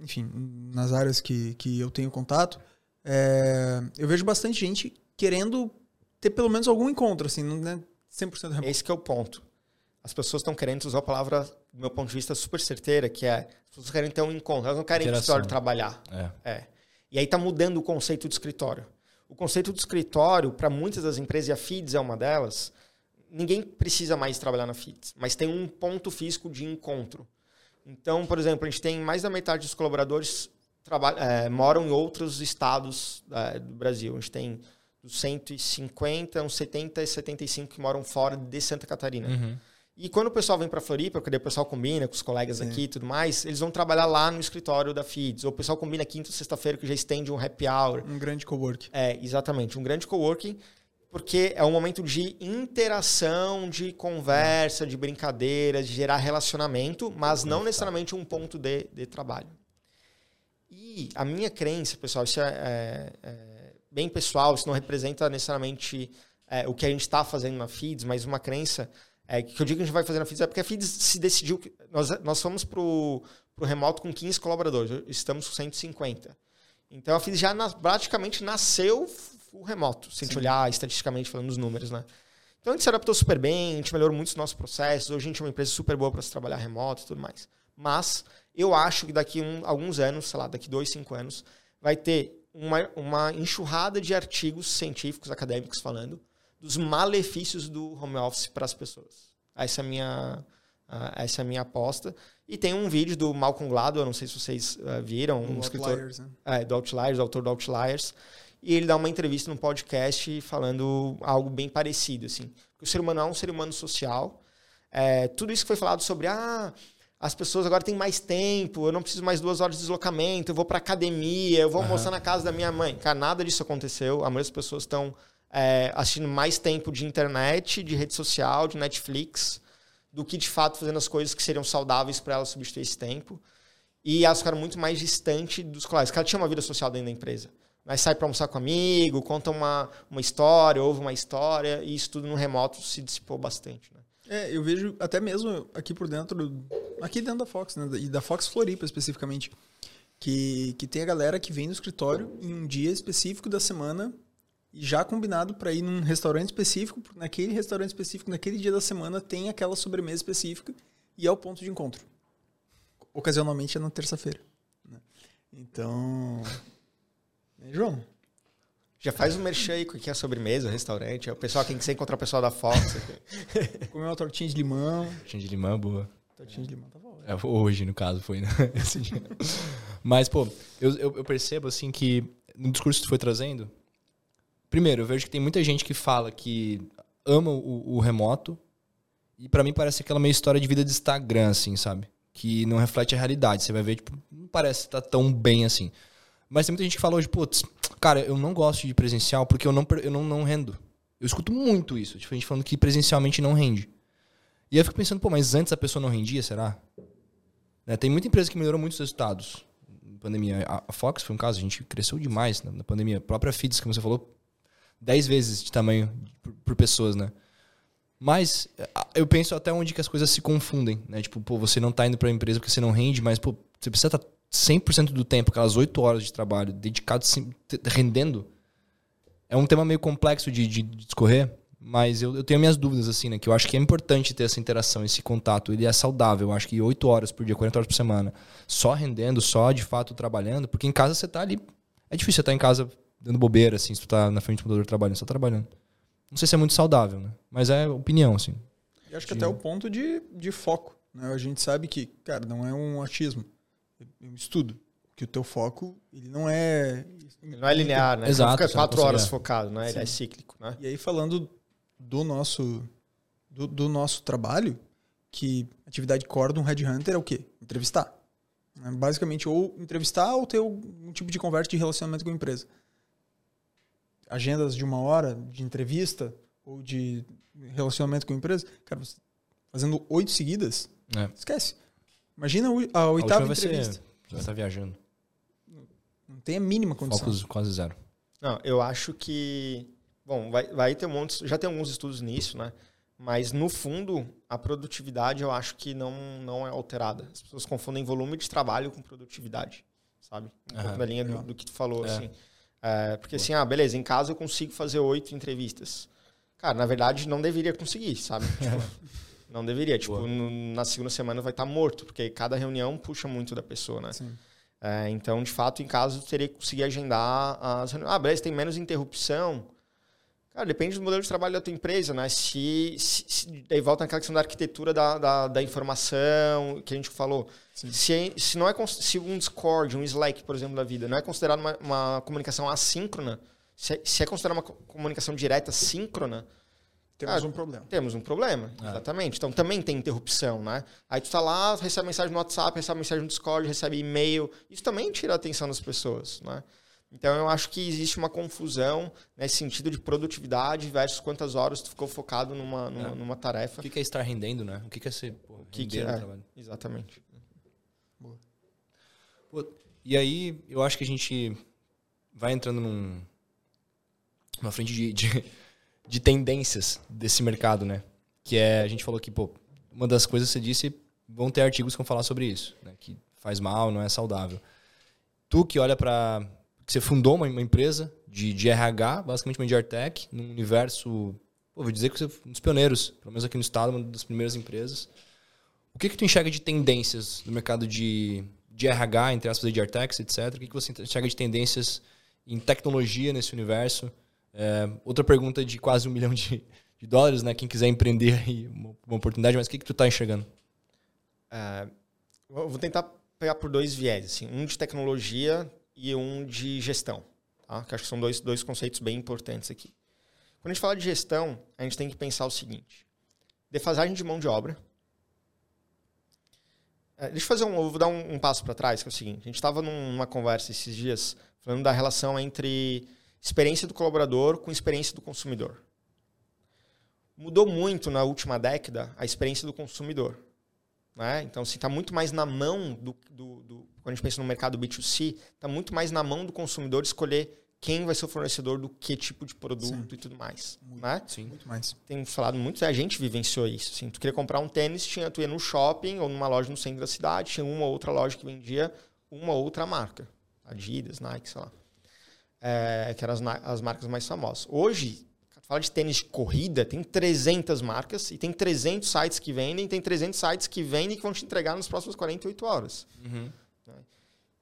enfim, nas áreas que, que eu tenho contato é, eu vejo bastante gente querendo ter pelo menos algum encontro, assim, não é 100% remoto. Esse é o ponto. As pessoas estão querendo usar a palavra, do meu ponto de vista, super certeira, que é as pessoas querem ter um encontro, elas não querem ir escritório trabalhar. É. é. E aí está mudando o conceito de escritório. O conceito de escritório, para muitas das empresas, e a FIDS é uma delas, ninguém precisa mais trabalhar na FIDS, mas tem um ponto físico de encontro. Então, por exemplo, a gente tem mais da metade dos colaboradores é, moram em outros estados é, do Brasil. A gente tem dos 150, uns 70 e 75 que moram fora de Santa Catarina. Uhum. E quando o pessoal vem para Floripa, porque o pessoal combina com os colegas Sim. aqui e tudo mais, eles vão trabalhar lá no escritório da FIDS. Ou o pessoal combina quinta ou sexta-feira que já estende um happy hour. Um grande coworking. É, exatamente. Um grande coworking, porque é um momento de interação, de conversa, de brincadeira, de gerar relacionamento, mas não necessariamente um ponto de, de trabalho. E a minha crença, pessoal, isso é, é, é bem pessoal, isso não representa necessariamente é, o que a gente está fazendo na Feeds, mas uma crença é, que eu digo que a gente vai fazer na Feeds é porque a Feeds se decidiu que nós, nós fomos para o remoto com 15 colaboradores, estamos com 150. Então a Feeds já na, praticamente nasceu o remoto, se a gente olhar estatisticamente falando os números, né? Então a gente se adaptou super bem, a gente melhorou muito os nossos processos, hoje a gente é uma empresa super boa para se trabalhar remoto e tudo mais. Mas eu acho que daqui um, alguns anos, sei lá, daqui dois, cinco anos, vai ter uma, uma enxurrada de artigos científicos, acadêmicos falando, dos malefícios do home office para as pessoas. Essa é a minha, essa é a minha aposta. E tem um vídeo do Malcolm Gladwell, não sei se vocês uh, viram, Do um escritor Outliers, né? é, do Outliers, autor do Outliers, e ele dá uma entrevista no podcast falando algo bem parecido, assim. O ser humano é um ser humano social. É, tudo isso que foi falado sobre, ah, as pessoas agora têm mais tempo, eu não preciso mais duas horas de deslocamento, eu vou para academia, eu vou Aham. almoçar na casa da minha mãe. Cara, nada disso aconteceu. A maioria das pessoas estão é, assistindo mais tempo de internet, de rede social, de Netflix, do que de fato fazendo as coisas que seriam saudáveis para elas substituir esse tempo. E elas ficaram muito mais distantes dos colegas. Ela tinha uma vida social dentro da empresa. Mas sai para almoçar com amigo, conta uma, uma história, ouve uma história, e isso tudo no remoto se dissipou bastante. Né? É, eu vejo até mesmo aqui por dentro, aqui dentro da Fox, né? E da Fox Floripa especificamente, que, que tem a galera que vem no escritório em um dia específico da semana já combinado para ir num restaurante específico, porque naquele restaurante específico, naquele dia da semana, tem aquela sobremesa específica e é o ponto de encontro. Ocasionalmente é na terça-feira. né? Então. Né, João? Já faz um merchan aí que é a sobremesa, o restaurante. O pessoal, quem quiser encontrar o pessoal da Fox. Comeu uma tortinha de limão. Tinha de limão, boa. Tortinha de limão tava ótimo. É, hoje, no caso, foi, né? Esse dia. Mas, pô, eu, eu, eu percebo, assim, que no discurso que tu foi trazendo, primeiro, eu vejo que tem muita gente que fala que ama o, o remoto e pra mim parece aquela meio história de vida de Instagram, assim, sabe? Que não reflete a realidade. Você vai ver, tipo, não parece estar tão bem assim. Mas tem muita gente que fala hoje, putz, cara, eu não gosto de presencial porque eu não, eu não, não rendo. Eu escuto muito isso, tipo, gente falando que presencialmente não rende. E eu fico pensando, pô, mas antes a pessoa não rendia, será? Né, Tem muita empresa que melhorou muitos resultados na pandemia. A a Fox foi um caso, a gente cresceu demais na, pandemia. A própria Feeds, como você falou, 10 vezes de tamanho por, por pessoas, né? Mas a- eu penso até onde que as coisas se confundem, né? Tipo, pô, você não tá indo pra empresa porque você não rende, mas, pô, você precisa estar 100% do tempo, aquelas 8 horas de trabalho, dedicado, rendendo. É um tema meio complexo de, de discorrer, mas eu, eu tenho minhas dúvidas, assim, né? Que eu acho que é importante ter essa interação, esse contato. Ele é saudável. Eu acho que 8 horas por dia, 40 horas por semana, só rendendo, só de fato trabalhando, porque em casa você tá ali. É difícil você estar em casa dando bobeira, assim, se tu tá na frente do computador trabalhando, só trabalhando. Não sei se é muito saudável, né? Mas é opinião, assim. E acho que até o ponto de, de foco. Né? A gente sabe que, cara, não é um achismo. É um estudo. Que o teu foco, ele não é... Não é linear, né? Exato, fica quatro horas é. focado, né? Ele Sim. é cíclico, né? E aí, falando do nosso, do, do nosso trabalho, que atividade core de um headhunter é o quê? Entrevistar. Né? Basicamente, ou entrevistar ou ter algum tipo de conversa de relacionamento com a empresa. Agendas de uma hora de entrevista ou de relacionamento com a empresa, cara, você fazendo oito seguidas, É. esquece. Imagina o- a A oitava vai entrevista. ser. Você estar viajando. Não tem a mínima condição. Focos quase zero. Não, eu acho que. Bom, vai, vai ter um monte. Já tem alguns estudos nisso, né? Mas, no fundo, a produtividade eu acho que não, não é alterada. As pessoas confundem volume de trabalho com produtividade, sabe? Um pouco na linha do, do que tu falou, É. assim. É, porque, assim, ah, beleza, em casa eu consigo fazer oito entrevistas. Cara, na verdade, não deveria conseguir, sabe? Tipo, não deveria. Tipo, no- na segunda semana vai estar morto, porque cada reunião puxa muito da pessoa, né? Sim. É, então, de fato, em casa, eu teria que conseguir agendar as reuniões. Ah, beleza, tem menos interrupção. Cara, depende do modelo de trabalho da tua empresa, né? Se, se, se- daí volta naquela questão da arquitetura da, da, da informação que a gente falou. Sim. Se, é- se não é se um Discord, um Slack, por exemplo, da vida, não é considerado uma, uma comunicação assíncrona, se é, se é considerado uma co- comunicação direta síncrona, Temos Ah, um problema. temos um problema, É. exatamente. Então também tem interrupção, né? Aí tu tá lá, recebe mensagem no WhatsApp, recebe mensagem no Discord, recebe e-mail. Isso também tira a atenção das pessoas, né? Então eu acho que existe uma confusão nesse sentido de produtividade versus quantas horas tu ficou focado numa, numa, É. numa tarefa. O que que é estar rendendo, né? O que que é ser pô, que que no é? trabalho? Exatamente. Pô, e aí, eu acho que a gente vai entrando num, numa frente de, de, de tendências desse mercado, né? Que é, a gente falou que, pô, uma das coisas que você disse, vão ter artigos que vão falar sobre isso, né? Que faz mal, não é saudável. Tu que olha para você fundou uma, uma empresa de, de RH, basicamente uma de num universo, pô, vou dizer que você foi um dos pioneiros, pelo menos aqui no estado, uma das primeiras empresas. O que que tu enxerga de tendências no mercado de, de RH, entre aspas, de Artex, etc? O que que você enxerga de tendências em tecnologia nesse universo? É, outra pergunta de quase um milhão de, de dólares, né? Quem quiser empreender aí, uma, uma oportunidade, mas o que, que tu está enxergando? É, vou tentar pegar por dois viés, assim, um de tecnologia e um de gestão. Tá? Que acho que são dois, dois conceitos bem importantes aqui. Quando a gente fala de gestão, a gente tem que pensar o seguinte: defasagem de mão de obra. É, deixa eu fazer um, eu vou dar um, um passo para trás, que é o seguinte: a gente estava numa conversa esses dias falando da relação entre experiência do colaborador com experiência do consumidor. Mudou muito na última década a experiência do consumidor. Né? Então, está assim, muito mais na mão do, do, do, Quando a gente pensa no mercado B2C, está muito mais na mão do consumidor escolher quem vai ser o fornecedor do que tipo de produto sim. e tudo mais. Muito, né? sim. muito mais. Tem falado muito, a gente vivenciou isso. Assim, tu queria comprar um tênis, tinha, tu ia no shopping ou numa loja no centro da cidade, tinha uma outra loja que vendia uma outra marca. Adidas, Nike, sei lá é, que eram as, as, marcas mais famosas. Hoje, fala de tênis de corrida, tem 300 marcas e tem 300 sites que vendem, tem 300 sites que vendem e que vão te entregar nas próximas 48 horas. Uhum.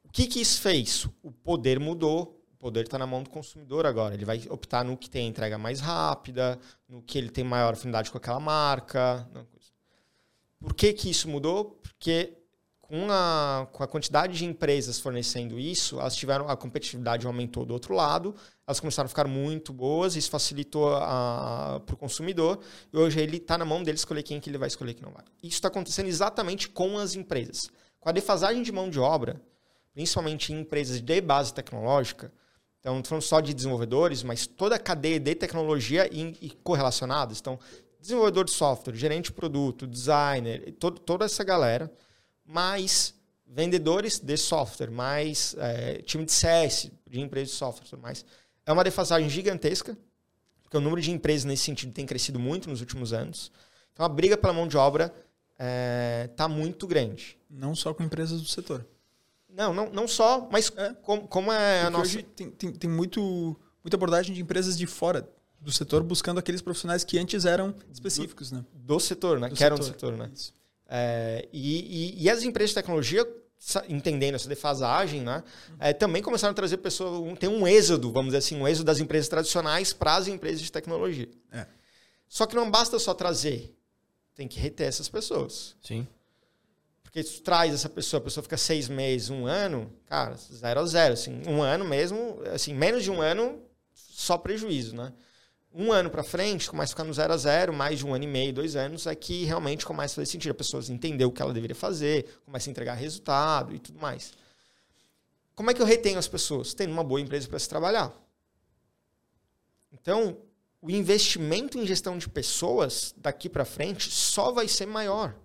O que, que isso fez? O poder mudou, o poder está na mão do consumidor agora. Ele vai optar no que tem entrega mais rápida, no que ele tem maior afinidade com aquela marca. Por que, que isso mudou? Porque com a, com a quantidade de empresas fornecendo isso, elas tiveram a competitividade aumentou do outro lado, elas começaram a ficar muito boas, isso facilitou para o consumidor, e hoje ele está na mão dele escolher quem que ele vai escolher que não vai. Isso está acontecendo exatamente com as empresas. Com a defasagem de mão de obra, principalmente em empresas de base tecnológica, então não falando só de desenvolvedores, mas toda a cadeia de tecnologia e, e correlacionados. Então, desenvolvedor de software, gerente de produto, designer, todo, toda essa galera mais vendedores de software, mais é, time de CS, de empresas de software, mais. É uma defasagem gigantesca, porque o número de empresas nesse sentido tem crescido muito nos últimos anos. Então a briga pela mão de obra está é, tá muito grande. Não só com empresas do setor. Não, não, não só, mas é. como, como é porque a nossa. Hoje tem, tem, tem muito, muita abordagem de empresas de fora do setor buscando aqueles profissionais que antes eram específicos, do, né? Do setor, né? Do que setor. eram do setor, né? Isso. É, e, e, e, as empresas de tecnologia, entendendo essa defasagem, né, é, também começaram a trazer pessoas. Um, tem um êxodo, vamos dizer assim, um êxodo das empresas tradicionais para as empresas de tecnologia. É. Só que não basta só trazer, tem que reter essas pessoas. Sim. Porque tu traz essa pessoa, a pessoa fica seis meses, um ano, cara, zero a zero. Assim, um ano mesmo, assim, menos de um ano, só prejuízo, né? Um ano para frente, começa a ficar no zero a zero, mais de um ano e meio, dois anos, é que realmente começa a fazer sentido. A pessoa entender o que ela deveria fazer, começa a entregar resultado e tudo mais. Como é que eu retenho as pessoas? Tendo uma boa empresa para se trabalhar. Então, o investimento em gestão de pessoas daqui para frente só vai ser maior.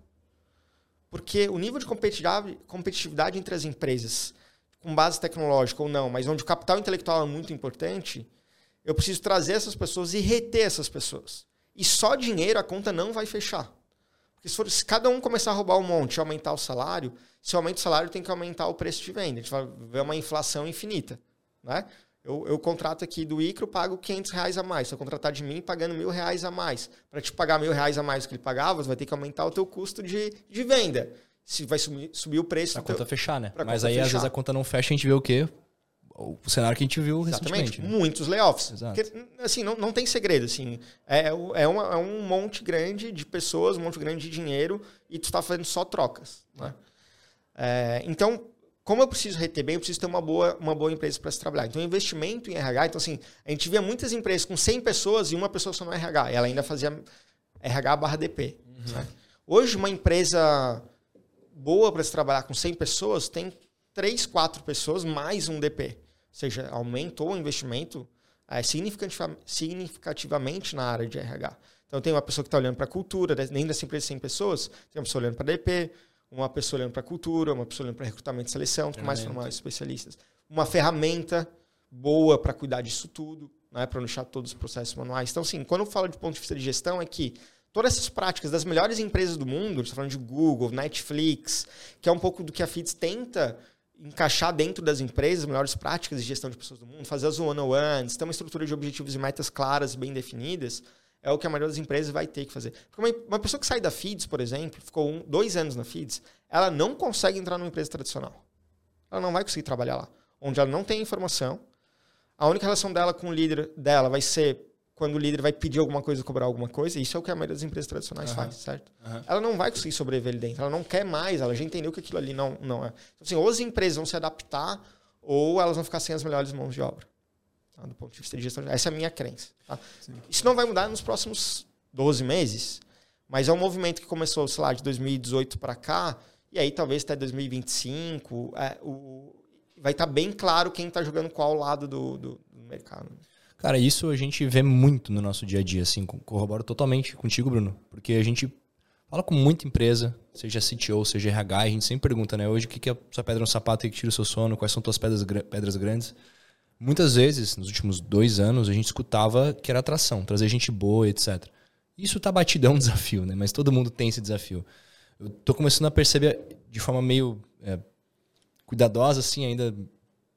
Porque o nível de competitividade entre as empresas, com base tecnológica ou não, mas onde o capital intelectual é muito importante, eu preciso trazer essas pessoas e reter essas pessoas. E só dinheiro a conta não vai fechar. Porque se, for, se cada um começar a roubar um monte e aumentar o salário, se aumenta o salário, tem que aumentar o preço de venda. A gente vai ver uma inflação infinita. Né? Eu, eu contrato aqui do Icro, pago 500 reais a mais. Se eu contratar de mim, pagando mil reais a mais. Para te pagar mil reais a mais do que ele pagava, você vai ter que aumentar o teu custo de, de venda. Se vai subir, subir o preço... Pra conta teu, fechar, né? Mas aí, fechar. às vezes, a conta não fecha, a gente vê o quê? O cenário que a gente viu Exatamente. Né? Muitos layoffs. Exato. Porque, assim, não, não tem segredo. Assim, é, é, uma, é um monte grande de pessoas, um monte grande de dinheiro e tu está fazendo só trocas. Né? É, então, como eu preciso reter bem, eu preciso ter uma boa, uma boa empresa para se trabalhar. Então, investimento em RH. Então, assim, a gente via muitas empresas com 100 pessoas e uma pessoa só no RH. Ela ainda fazia RH barra DP. Uhum. Né? Hoje, uma empresa boa para se trabalhar com 100 pessoas tem 3, 4 pessoas mais um DP seja, aumentou o investimento é, significativamente na área de RH. Então, tem uma pessoa que está olhando para a cultura, nem das empresas 100 pessoas, tem uma pessoa olhando para DP, uma pessoa olhando para a cultura, uma pessoa olhando para recrutamento e seleção, com mais formais especialistas. Uma ferramenta boa para cuidar disso tudo, né, para não deixar todos os processos manuais. Então, sim, quando eu falo de ponto de vista de gestão, é que todas essas práticas das melhores empresas do mundo, estou falando de Google, Netflix, que é um pouco do que a FIDS tenta encaixar dentro das empresas as melhores práticas de gestão de pessoas do mundo, fazer as one-on-ones, ter uma estrutura de objetivos e metas claras bem definidas, é o que a maioria das empresas vai ter que fazer. Uma, uma pessoa que sai da FIDS, por exemplo, ficou um, dois anos na FIDS, ela não consegue entrar numa empresa tradicional. Ela não vai conseguir trabalhar lá. Onde ela não tem informação, A única relação dela com o líder dela vai ser quando o líder vai pedir alguma coisa, cobrar alguma coisa. Isso é o que a maioria das empresas tradicionais Aham. faz, certo? Aham. Ela não vai conseguir sobreviver ali dentro. Ela não quer mais. Ela já entendeu que aquilo ali não, não é. Então, assim, ou as empresas vão se adaptar ou elas vão ficar sem as melhores mãos de obra. tá? Do ponto de vista de gestão. Essa é a minha crença. tá? Isso não vai mudar nos próximos 12 meses, mas é um movimento que começou, sei lá, de 2018 para cá, e aí talvez até 2025, é, o, vai estar bem claro quem está jogando qual lado do, do, do mercado. Cara, isso a gente vê muito no nosso dia a dia, assim, co- corroboro totalmente contigo, Bruno, porque a gente fala com muita empresa, seja CTO, seja RH, a gente sempre pergunta, né, hoje o que que é a sua pedra no sapato que tira o seu sono, quais são tuas pedras, pedras grandes. Muitas vezes, nos últimos dois anos, a gente escutava que era atração, trazer gente boa, etc. Isso tá batido, é um desafio, né, mas todo mundo tem esse desafio. Eu tô começando a perceber de forma meio é, cuidadosa, assim, ainda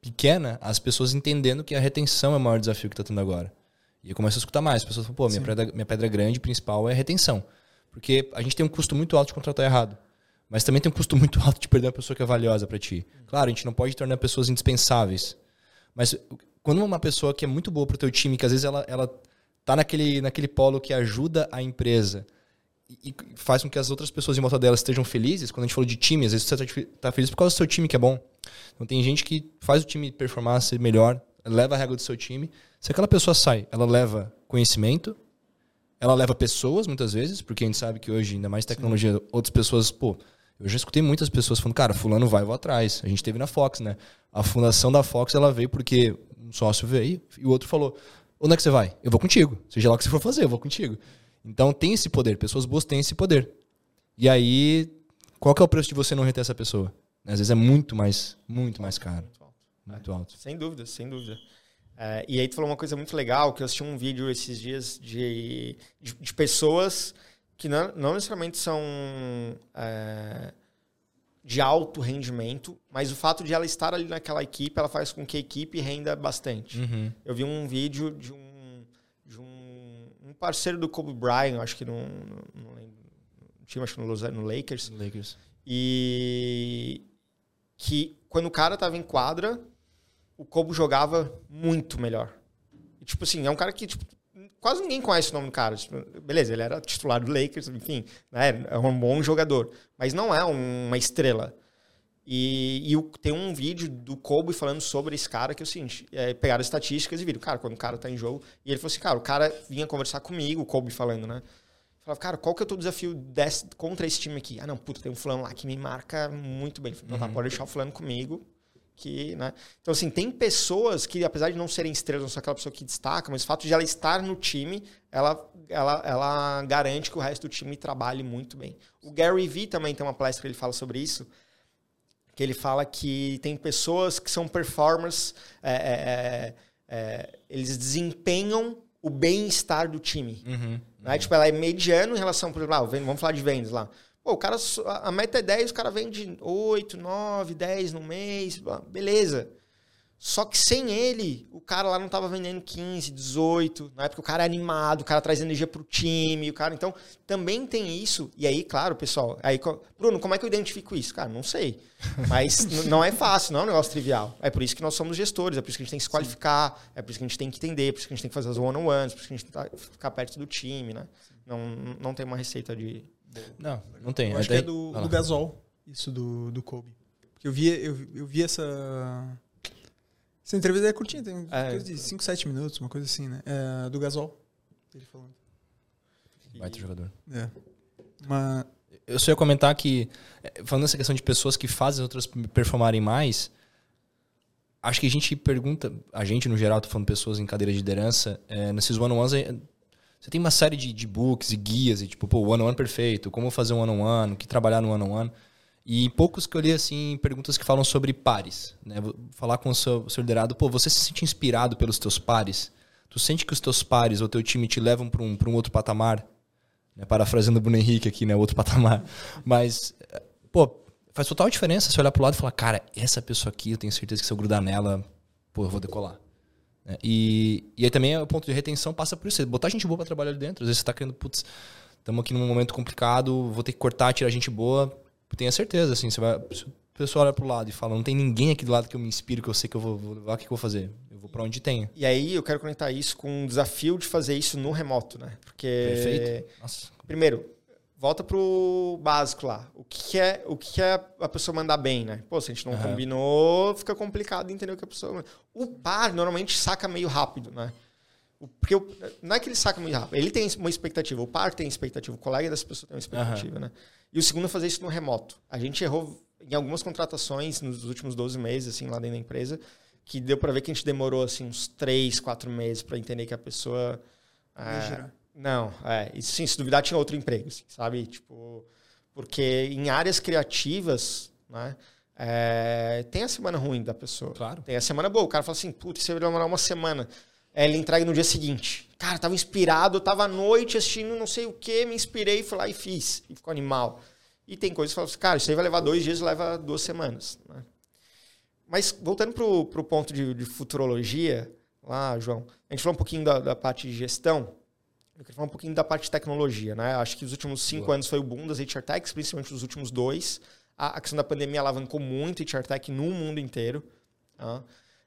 pequena, as pessoas entendendo que a retenção é o maior desafio que está tendo agora. E eu começo a escutar mais. As pessoas falam, pô, minha pedra, minha pedra grande principal é a retenção. Porque a gente tem um custo muito alto de contratar errado. Mas também tem um custo muito alto de perder uma pessoa que é valiosa para ti. Claro, a gente não pode tornar pessoas indispensáveis. Mas quando uma pessoa que é muito boa pro teu time, que às vezes ela, ela tá naquele, naquele polo que ajuda a empresa e, e faz com que as outras pessoas em volta dela estejam felizes, quando a gente falou de time, às vezes você tá, tá feliz por causa do seu time que é bom. Então tem gente que faz o time performar ser melhor, leva a regra do seu time. Se aquela pessoa sai, ela leva conhecimento, ela leva pessoas muitas vezes, porque a gente sabe que hoje, ainda mais tecnologia, outras pessoas, pô, eu já escutei muitas pessoas falando, cara, fulano vai, vou atrás. A gente teve na Fox, né? A fundação da Fox, ela veio porque um sócio veio e o outro falou, onde é que você vai? Eu vou contigo. Seja lá o que você for fazer, eu vou contigo. Então tem esse poder, pessoas boas têm esse poder. E aí, qual que é o preço de você não reter essa pessoa? Às vezes é muito mais, muito mais caro. Muito alto. Muito alto. Sem dúvida, sem dúvida. É, e aí tu falou uma coisa muito legal, que eu assisti um vídeo esses dias de, de, de pessoas que não, não necessariamente são é, de alto rendimento, mas o fato de ela estar ali naquela equipe, ela faz com que a equipe renda bastante. Uhum. Eu vi um vídeo de um, de um, um parceiro do Kobe Bryant, acho que no, no, no, no time, acho que no, Los- no Lakers, Lakers. e que quando o cara tava em quadra, o Kobe jogava muito melhor. E, tipo assim, é um cara que tipo, quase ninguém conhece o nome do cara. Tipo, beleza, ele era titular do Lakers, enfim, né, é um bom jogador, mas não é uma estrela. E, e tem um vídeo do Kobe falando sobre esse cara que é o seguinte: é, pegaram estatísticas e viram, cara, quando o cara tá em jogo. E ele falou assim, cara, o cara vinha conversar comigo, o Kobe falando, né? Falava, cara, qual que é o teu desafio desse, contra esse time aqui? Ah, não, puta, tem um fulano lá que me marca muito bem. Então tá, pode deixar o fulano comigo. Que, né? Então, assim, tem pessoas que, apesar de não serem estrelas, não são aquela pessoa que destaca, mas o fato de ela estar no time, ela, ela, ela garante que o resto do time trabalhe muito bem. O Gary Vee também tem uma palestra que ele fala sobre isso, que ele fala que tem pessoas que são performers, é, é, é, é, eles desempenham o bem-estar do time. Uhum. Né? Tipo, ela é mediano em relação, por exemplo, ah, vamos falar de vendas lá. Pô, o cara, a meta é 10, o cara vende 8, 9, 10 no mês, beleza. Só que sem ele, o cara lá não tava vendendo 15, 18, não é porque o cara é animado, o cara traz energia pro time, o cara, então, também tem isso. E aí, claro, pessoal, aí, Bruno, como é que eu identifico isso? Cara, não sei. Mas não é fácil, não é um negócio trivial. É por isso que nós somos gestores, é por isso que a gente tem que se qualificar, é por isso que a gente tem que entender, é por isso que a gente tem que fazer as one-on-ones, é por isso que a gente tem que tá- ficar perto do time, né? Não, não tem uma receita de. Não, não tem. Eu acho Daí- que é do, do. Gasol, isso do, do Kobe. Porque eu vi, eu, eu vi essa. Essa entrevista é curtinha, tem É. coisa de 5, 7 minutos, uma coisa assim, né? É, do Gasol. Ele falando. Baita jogador. É. Uma, Eu só ia comentar que, eh, falando nessa questão de pessoas que fazem as outras performarem mais, acho que a gente pergunta, a gente no geral, tô falando pessoas em cadeira de liderança, eh, nesses one-on-ones, eh, você tem uma série de, de books e guias, e tipo, pô, one-on-one perfeito, como fazer um one-on-one, o que trabalhar no one-on-one. E poucos que eu li, assim, perguntas que falam sobre pares. Né? Falar com o seu, seu liderado, pô, você se sente inspirado pelos teus pares? Tu sente que os teus pares ou teu time te levam para um, um outro patamar? Né? Parafraseando o Bruno Henrique aqui, né? Outro patamar. Mas, pô, faz total diferença você olhar pro lado e falar, cara, essa pessoa aqui, eu tenho certeza que se eu grudar nela, pô, eu vou decolar. Né? E, e aí também o ponto de retenção passa por isso. Botar gente boa pra trabalhar ali dentro. Às vezes você tá querendo, putz, estamos aqui num momento complicado, vou ter que cortar, tirar gente boa. Tenha certeza, assim, você vai. pessoa olha pro lado e fala, não tem ninguém aqui do lado que eu me inspiro, que eu sei que eu vou, vou levar, o que, que eu vou fazer? Eu vou para onde tem. E aí eu quero conectar isso com um desafio de fazer isso no remoto, né? Porque. Perfeito. Nossa. Primeiro, volta pro básico lá. O que é, o que é a pessoa mandar bem, né? Pô, se a gente não uhum. combinou, fica complicado entender o que a pessoa. O par normalmente saca meio rápido, né? Porque eu, não é que ele saca meio rápido, ele tem uma expectativa, o par tem expectativa, o colega dessa pessoa tem uma expectativa, uhum. né? E o segundo é fazer isso no remoto. A gente errou em algumas contratações nos últimos 12 meses, assim, lá dentro da empresa, que deu para ver que a gente demorou, assim, uns 3, 4 meses para entender que a pessoa. É, não, é. E, sim, se duvidar, tinha outro emprego, assim, sabe? Tipo, porque em áreas criativas, né? É, tem a semana ruim da pessoa. Claro. Tem a semana boa. O cara fala assim, putz, você vai demorar uma semana. É, ele entrega no dia seguinte. Cara, tava inspirado, tava à noite assistindo não sei o que, me inspirei, fui lá e fiz. E ficou animal. E tem coisas que falam assim, cara, isso aí vai levar dois dias, leva duas semanas. Né? Mas voltando pro, pro ponto de, de futurologia, lá, João, a gente falou um pouquinho da, da parte de gestão. Eu queria falar um pouquinho da parte de tecnologia, né? Acho que os últimos cinco Boa. anos foi o boom das HR Techs, principalmente os últimos dois. A, a questão da pandemia alavancou muito HR Tech no mundo inteiro. Tá?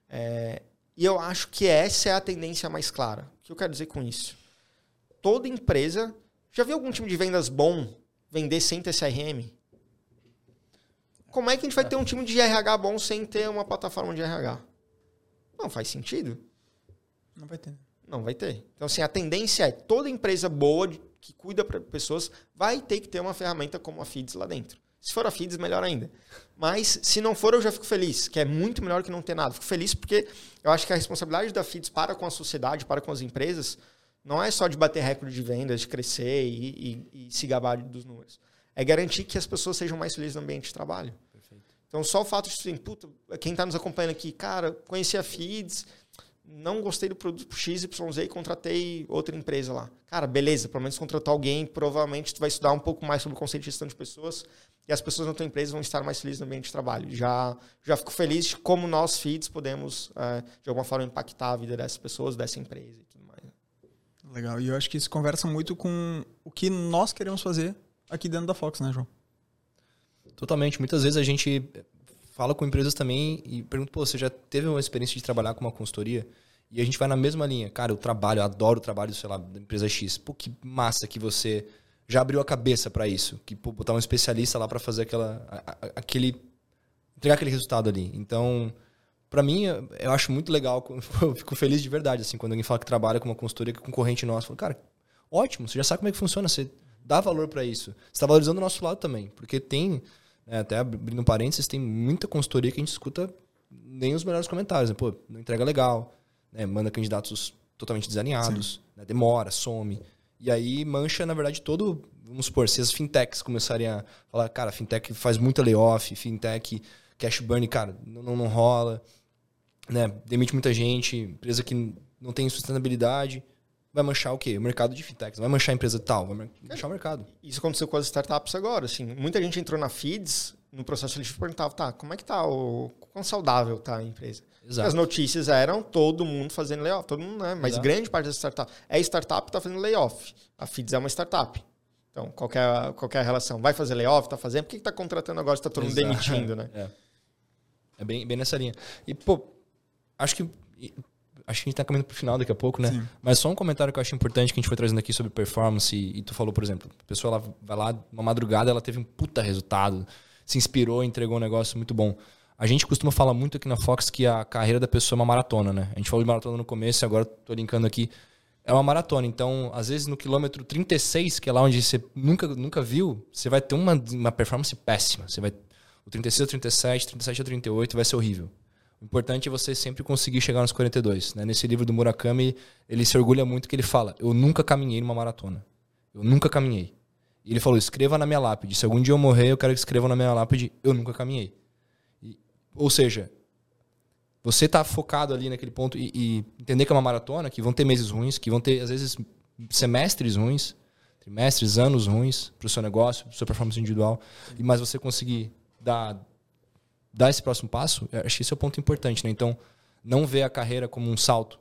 É, e eu acho que essa é a tendência mais clara. O que eu quero dizer com isso? Toda empresa. Já viu algum time de vendas bom vender sem ter CRM? Como é que a gente vai ter um time de RH bom sem ter uma plataforma de RH? Não faz sentido. Não vai ter. Não vai ter. Então, assim, a tendência é toda empresa boa que cuida para pessoas vai ter que ter uma ferramenta como a Feeds lá dentro. Se for a Feeds, melhor ainda. Mas se não for, eu já fico feliz, que é muito melhor que não ter nada. Fico feliz porque eu acho que a responsabilidade da Feeds para com a sociedade, para com as empresas, não é só de bater recorde de vendas, de crescer e, e, e se gabar dos números. É garantir que as pessoas sejam mais felizes no ambiente de trabalho. Perfeito. Então, só o fato de, assim, puta, quem está nos acompanhando aqui, cara, conheci a Feeds, não gostei do produto XYZ e contratei outra empresa lá. Cara, beleza, pelo menos contratou alguém, provavelmente tu vai estudar um pouco mais sobre o conceito de gestão de pessoas e as pessoas na tua empresa vão estar mais felizes no ambiente de trabalho. Já, já fico feliz de como nós, feeds, podemos, é, de alguma forma, impactar a vida dessas pessoas, dessa empresa e tudo mais. Legal, e eu acho que isso conversa muito com o que nós queremos fazer aqui dentro da Fox, né, João? Totalmente. Muitas vezes a gente fala com empresas também e pergunta, pô, você já teve uma experiência de trabalhar com uma consultoria? E a gente vai na mesma linha. Cara, eu trabalho, eu adoro o trabalho, sei lá, da empresa X. Pô, que massa que você já abriu a cabeça para isso. Que pô, botar um especialista lá para fazer aquela, aquele. entregar aquele resultado ali. Então, para mim, eu acho muito legal. Eu fico feliz de verdade, assim, quando alguém fala que trabalha com uma consultoria que é concorrente nosso. Falo, cara, ótimo, você já sabe como é que funciona, você dá valor para isso. Você está valorizando o nosso lado também. Porque tem, né, até abrindo parênteses, tem muita consultoria que a gente escuta nem os melhores comentários. Né? Pô, não entrega legal né, manda candidatos totalmente desalinhados, né, demora, some. E aí mancha, na verdade, todo. Vamos supor, se as fintechs começarem a falar, cara, fintech faz muita layoff, fintech, cash burn, cara, não, não, não rola, né, demite muita gente, empresa que não tem sustentabilidade, vai manchar o quê? O mercado de fintechs, vai manchar a empresa tal, vai manchar o mercado. Isso aconteceu com as startups agora, assim, muita gente entrou na Feeds, no processo eles perguntavam, tá, como é que tá o quão saudável tá a empresa? Exato. As notícias eram todo mundo fazendo layoff, todo mundo, né? Mas Exato. grande parte das startups é startup está fazendo layoff. A Feeds é uma startup. Então, qualquer qualquer relação, vai fazer layoff, está fazendo, por que está contratando agora está todo mundo Exato. demitindo, né? É, é bem, bem nessa linha. E, pô, acho que acho que a gente está caminhando para o final daqui a pouco, né? Sim. Mas só um comentário que eu acho importante que a gente foi trazendo aqui sobre performance. E, e tu falou, por exemplo, a pessoa ela vai lá, uma madrugada, ela teve um puta resultado, se inspirou, entregou um negócio muito bom. A gente costuma falar muito aqui na Fox que a carreira da pessoa é uma maratona, né? A gente falou de maratona no começo, agora estou linkando aqui. É uma maratona. Então, às vezes, no quilômetro 36, que é lá onde você nunca, nunca viu, você vai ter uma, uma performance péssima. Você vai. O 36 ao 37, 37 ao 38 vai ser horrível. O importante é você sempre conseguir chegar nos 42. Né? Nesse livro do Murakami, ele se orgulha muito que ele fala: Eu nunca caminhei numa maratona. Eu nunca caminhei. E ele falou: escreva na minha lápide. Se algum dia eu morrer, eu quero que escrevam na minha lápide: Eu nunca caminhei. Ou seja, você tá focado ali naquele ponto e, e, entender que é uma maratona, que vão ter meses ruins, que vão ter, às vezes, semestres ruins, trimestres, anos ruins para o seu negócio, para sua performance individual, e mas você conseguir dar, dar esse próximo passo, acho que esse é o ponto importante. Né? Então, não ver a carreira como um salto,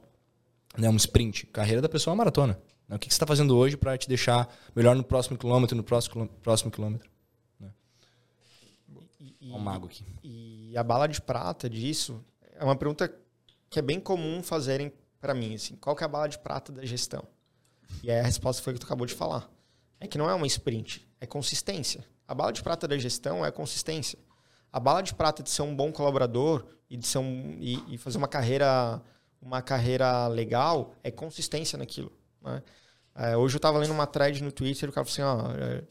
né? um sprint. Carreira da pessoa é uma maratona. Né? O que você está fazendo hoje para te deixar melhor no próximo quilômetro, no próximo, próximo quilômetro? E, um mago aqui. E a bala de prata disso é uma pergunta que é bem comum fazerem para mim, assim, qual que é a bala de prata da gestão? E aí a resposta foi o que tu acabou de falar. É que não é uma sprint, é consistência. A bala de prata da gestão é consistência. A bala de prata de ser um bom colaborador e de ser um, e, e fazer uma carreira uma carreira legal é consistência naquilo. Né? É, hoje eu estava lendo uma thread no Twitter e o cara falou assim, ó, é,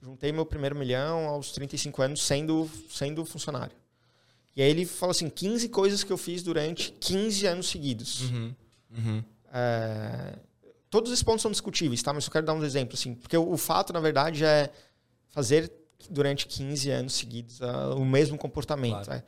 juntei meu primeiro milhão aos 35 anos sendo, sendo funcionário. E aí ele falou assim, 15 coisas que eu fiz durante 15 anos seguidos. Uhum. Uhum. É, todos esses pontos são discutíveis, tá? Mas eu quero dar uns exemplos, assim. Porque o, o fato, na verdade, é fazer durante 15 anos seguidos uh, o mesmo comportamento. Claro. É.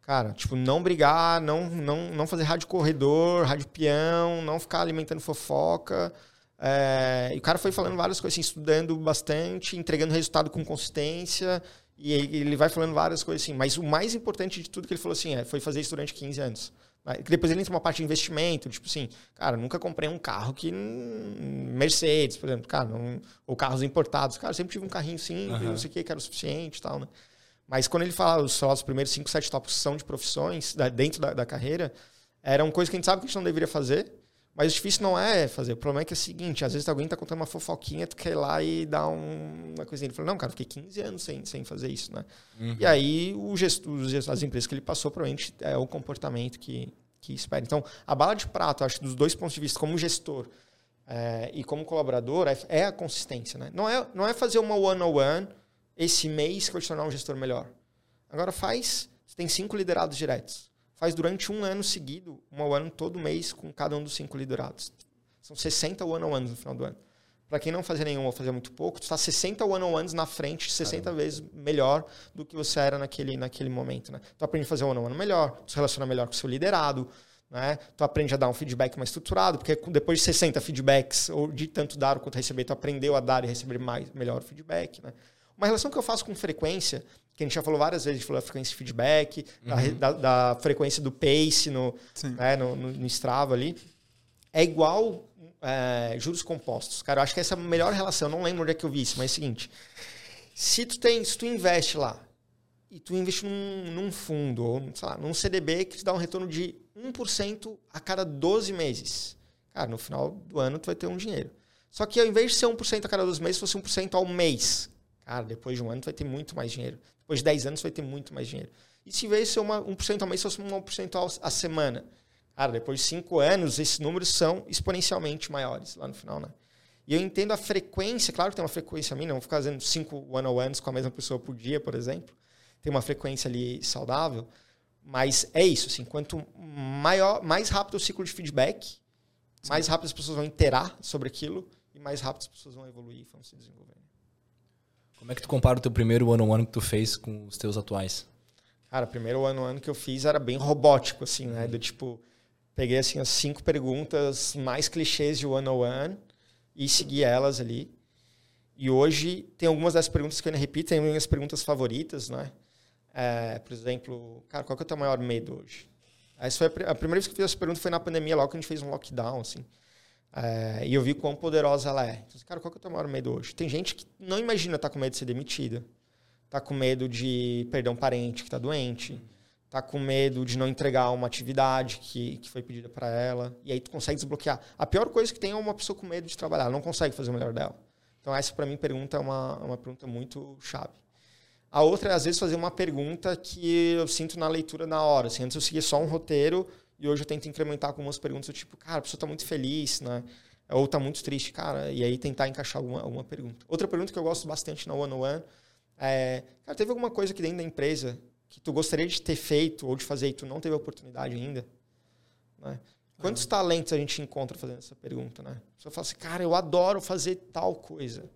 Cara, tipo, não brigar, não, não, não fazer rádio corredor, rádio peão, não ficar alimentando fofoca. É, e o cara foi falando várias coisas, assim, estudando bastante, entregando resultado com consistência. E ele vai falando várias coisas assim. Mas o mais importante de tudo que ele falou assim é, foi fazer isso durante 15 anos. Depois ele entra uma parte de investimento, tipo assim, cara, nunca comprei um carro que. Mercedes, por exemplo, cara, não, ou carros importados. Cara, sempre tive um carrinho simples, uhum. não sei o que, que era o suficiente e tal, né? Mas quando ele fala os, os primeiros 5, 7 tópicos são de profissões da, dentro da, da carreira, eram coisas que a gente sabe que a gente não deveria fazer, mas o difícil não é fazer. O problema é que é o seguinte: às vezes alguém está contando uma fofoquinha, tu quer ir lá e dar um, uma coisinha. Ele falou: não, cara, fiquei 15 anos sem, sem fazer isso, né? Uhum. E aí o gestor, as empresas que ele passou, provavelmente é o comportamento que, que espera. Então, a bala de prata, acho dos dois pontos de vista, como gestor é, e como colaborador, é, é, a consistência, né? Não é, não é fazer uma one-on-one esse mês que vai te tornar um gestor melhor. Agora faz, você tem cinco liderados diretos faz durante um ano seguido, uma one todo mês com cada um dos cinco liderados. São 60 one-on-ones no final do ano. Para quem não fazia nenhum ou fazia muito pouco, tu está 60 one-on-ones na frente, 60 Caramba. vezes melhor do que você era naquele, naquele momento. Né? Tu aprende a fazer one-on-one melhor, tu se relaciona melhor com o seu liderado, né? tu aprende a dar um feedback mais estruturado, porque depois de 60 feedbacks, ou de tanto dar quanto receber, tu aprendeu a dar e receber mais, melhor feedback. Né? Uma relação que eu faço com frequência que a gente já falou várias vezes, a gente falou da frequência de feedback, uhum. da, da, frequência do pace no, né, no, no, no, Strava ali. É igual é, juros compostos. Cara, eu acho que essa é a melhor relação. Eu não lembro onde é que eu vi isso, mas é o seguinte. Se tu, tem, se tu investe lá e tu investe num, num fundo, ou sei lá, num CDB que te dá um retorno de 1% a cada 12 meses. Cara, no final do ano tu vai ter um dinheiro. Só que ao invés de ser 1% a cada 12 meses, fosse 1% ao mês. Cara, depois de um ano tu vai ter muito mais dinheiro. Depois de 10 anos, você vai ter muito mais dinheiro. E se vez ser uma, 1% ao mês, fosse 1% a semana. Cara, depois de 5 anos, esses números são exponencialmente maiores lá no final, né? E eu entendo a frequência, claro que tem uma frequência mínima, não vou ficar fazendo 5 one-on-ones com a mesma pessoa por dia, por exemplo. Tem uma frequência ali saudável. Mas é isso, assim, quanto maior, mais rápido o ciclo de feedback, Sim. mais rápido as pessoas vão interar sobre aquilo e mais rápido as pessoas vão evoluir, vão se desenvolver. Como é que tu compara o teu primeiro one-on-one que tu fez com os teus atuais? Cara, o primeiro one-on-one que eu fiz era bem robótico, assim, né? Do tipo, peguei assim as cinco perguntas mais clichês de one-on-one e segui elas ali. E hoje tem algumas das perguntas que eu ainda repito, tem minhas perguntas favoritas, né? É, por exemplo, cara, qual que é o teu maior medo hoje? Essa foi a, a primeira vez que eu fiz essa pergunta foi na pandemia, logo que a gente fez um lockdown, assim. É, e eu vi quão poderosa ela é. Então, cara, qual que é o teu maior medo hoje? Tem gente que não imagina estar tá com medo de ser demitida. Tá com medo de perder um parente que está doente. Tá com medo de não entregar uma atividade que, que foi pedida para ela. E aí tu consegue desbloquear. A pior coisa que tem é uma pessoa com medo de trabalhar. Ela não consegue fazer o melhor dela. Então essa, para mim, pergunta é uma, uma pergunta muito chave. A outra é, às vezes, fazer uma pergunta que eu sinto na leitura na hora. Assim, antes eu seguia só um roteiro e hoje eu tento incrementar com algumas perguntas, tipo, cara, a pessoa está muito feliz, né? Ou está muito triste, cara. E aí tentar encaixar alguma, alguma pergunta. Outra pergunta que eu gosto bastante na One on One é, cara, teve alguma coisa aqui dentro da empresa que tu gostaria de ter feito ou de fazer e tu não teve a oportunidade ainda? Né? Quantos talentos a gente encontra fazendo essa pergunta, né? A pessoa fala assim, cara, eu adoro fazer tal coisa.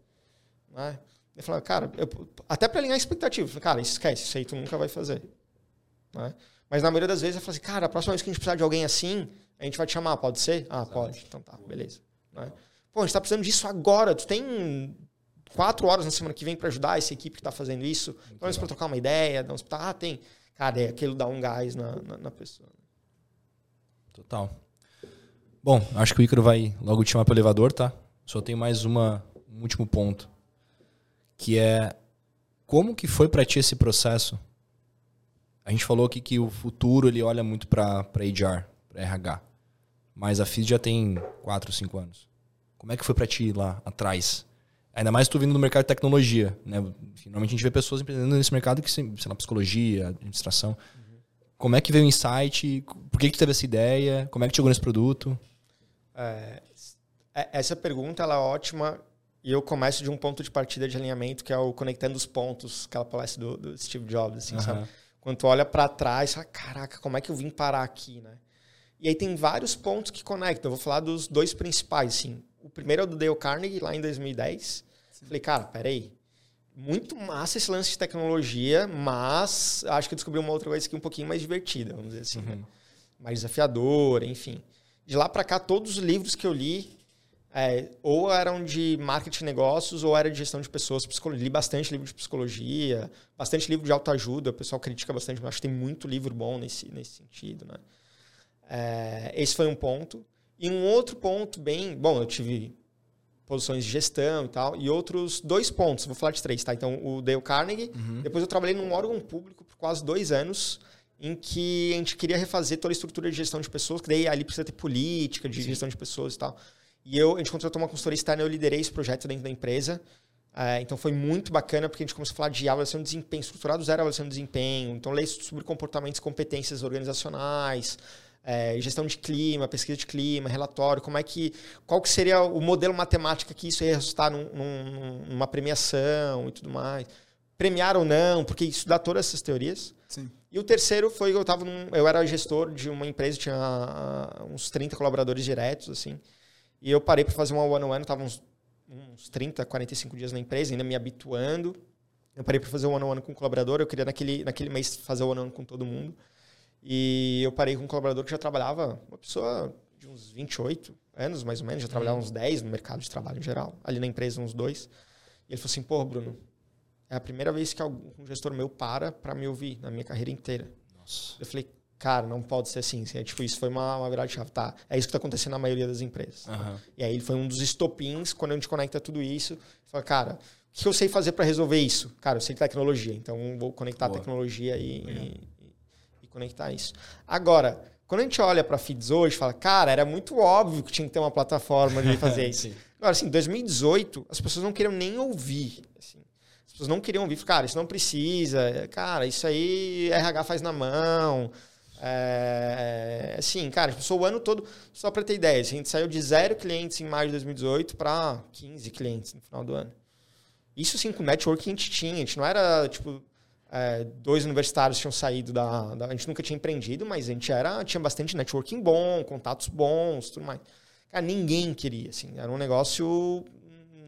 Né? Eu falo, cara, eu, até para alinhar expectativas. Cara, esquece, isso aí tu nunca vai fazer. Né? Mas na maioria das vezes eu falo assim, cara, a próxima vez que a gente precisar de alguém assim, a gente vai te chamar, pode ser? Ah, pode. Então tá, beleza. Né? Pô, a gente tá precisando disso agora. Tu tem quatro horas na semana que vem para ajudar essa equipe que tá fazendo isso. Então, para trocar uma ideia, dar uns... Ah, tem. Cara, é aquilo dá um gás na, na, na pessoa. Total. Bom, acho que o Ícaro vai logo te chamar para o elevador, tá? Só tem mais uma, um último ponto. Que é como que foi para ti esse processo A gente falou aqui que o futuro ele olha muito para HR, para RH. Mas a FIS já tem 4, 5 anos. Como é que foi para ti lá atrás? Ainda mais tu vindo do mercado de tecnologia, né? Normalmente a gente vê pessoas empreendendo nesse mercado que, sei lá, psicologia, administração. Uhum. Como é que veio o insight? Por que, que tu teve essa ideia? Como é que chegou nesse produto? É, é, essa pergunta ela é ótima e eu começo de um ponto de partida de alinhamento que é o conectando os pontos, aquela palestra do, do Steve Jobs, assim, uhum. sabe? Quando tu olha para trás, fala, caraca, como é que eu vim parar aqui, né? E aí tem vários pontos que conectam. Eu vou falar dos dois principais, assim. O primeiro é o do Dale Carnegie, lá em 2010. Sim. Falei, cara, peraí. Muito massa esse lance de tecnologia, mas acho que eu descobri uma outra coisa aqui um pouquinho mais divertida, vamos dizer assim. Né? Uhum. Né? Mais desafiadora, enfim. De lá para cá, todos os livros que eu li é, ou eram de marketing de negócios ou era de gestão de pessoas. Li bastante livro de psicologia, bastante livro de autoajuda. O pessoal critica bastante, mas acho que tem muito livro bom nesse, nesse sentido. Né? É, esse foi um ponto. E um outro ponto bem... Bom, eu tive posições de gestão e tal, e outros dois pontos, vou falar de três, tá? Então, o Dale Carnegie, uhum. depois eu trabalhei num órgão público por quase dois anos, em que a gente queria refazer toda a estrutura de gestão de pessoas, que daí ali precisa ter política de Sim. gestão de pessoas e tal. E eu, a gente contratou uma consultoria externa, eu liderei esse projeto dentro da empresa. É, então foi muito bacana, porque a gente começou a falar de avaliação de desempenho, estruturado zero avaliação de desempenho. Então, leis sobre comportamentos competências organizacionais, é, gestão de clima, pesquisa de clima, relatório, como é que. Qual que seria o modelo matemático que isso ia resultar num, num, numa premiação e tudo mais. Premiar ou não, porque estudar todas essas teorias. Sim. E o terceiro foi eu tava num, eu era gestor de uma empresa, tinha ah, uns 30 colaboradores diretos, assim. E eu parei para fazer uma one-on-one, estava uns, uns 30, 45 dias na empresa, ainda me habituando. Eu parei para fazer um one-on-one com um colaborador, eu queria naquele, naquele mês fazer o one-on-one com todo mundo. E eu parei com um colaborador que já trabalhava, uma pessoa de uns 28 anos, mais ou menos, já trabalhava uns 10 no mercado de trabalho em geral, ali na empresa uns dois. E ele falou assim, pô, Bruno, é a primeira vez que algum gestor meu para para me ouvir na minha carreira inteira. Nossa. Eu falei, cara, não pode ser assim. É, tipo, isso foi uma, uma virada de chave. Tá, é isso que está acontecendo na maioria das empresas. Uhum. E aí ele foi um dos estopins, quando a gente conecta tudo isso. Fala, cara, o que eu sei fazer para resolver isso? Cara, eu sei tecnologia, então vou conectar Boa. a tecnologia e, e, e, conectar isso. Agora, quando a gente olha para feeds hoje, fala, cara, era muito óbvio que tinha que ter uma plataforma de fazer isso. Agora, assim, 2018, as pessoas não queriam nem ouvir. Assim. As pessoas não queriam ouvir. Cara, isso não precisa. Cara, isso aí RH faz na mão. É, assim, cara, a gente passou o ano todo, só para ter ideia, a gente saiu de zero clientes em maio de 2018 para 15 clientes no final do ano. Isso sim, com o network que a gente tinha, a gente não era, tipo, é, dois universitários tinham saído da, da, A gente nunca tinha empreendido, mas a gente era, tinha bastante networking bom, contatos bons, tudo mais. Cara, ninguém queria, assim, era um negócio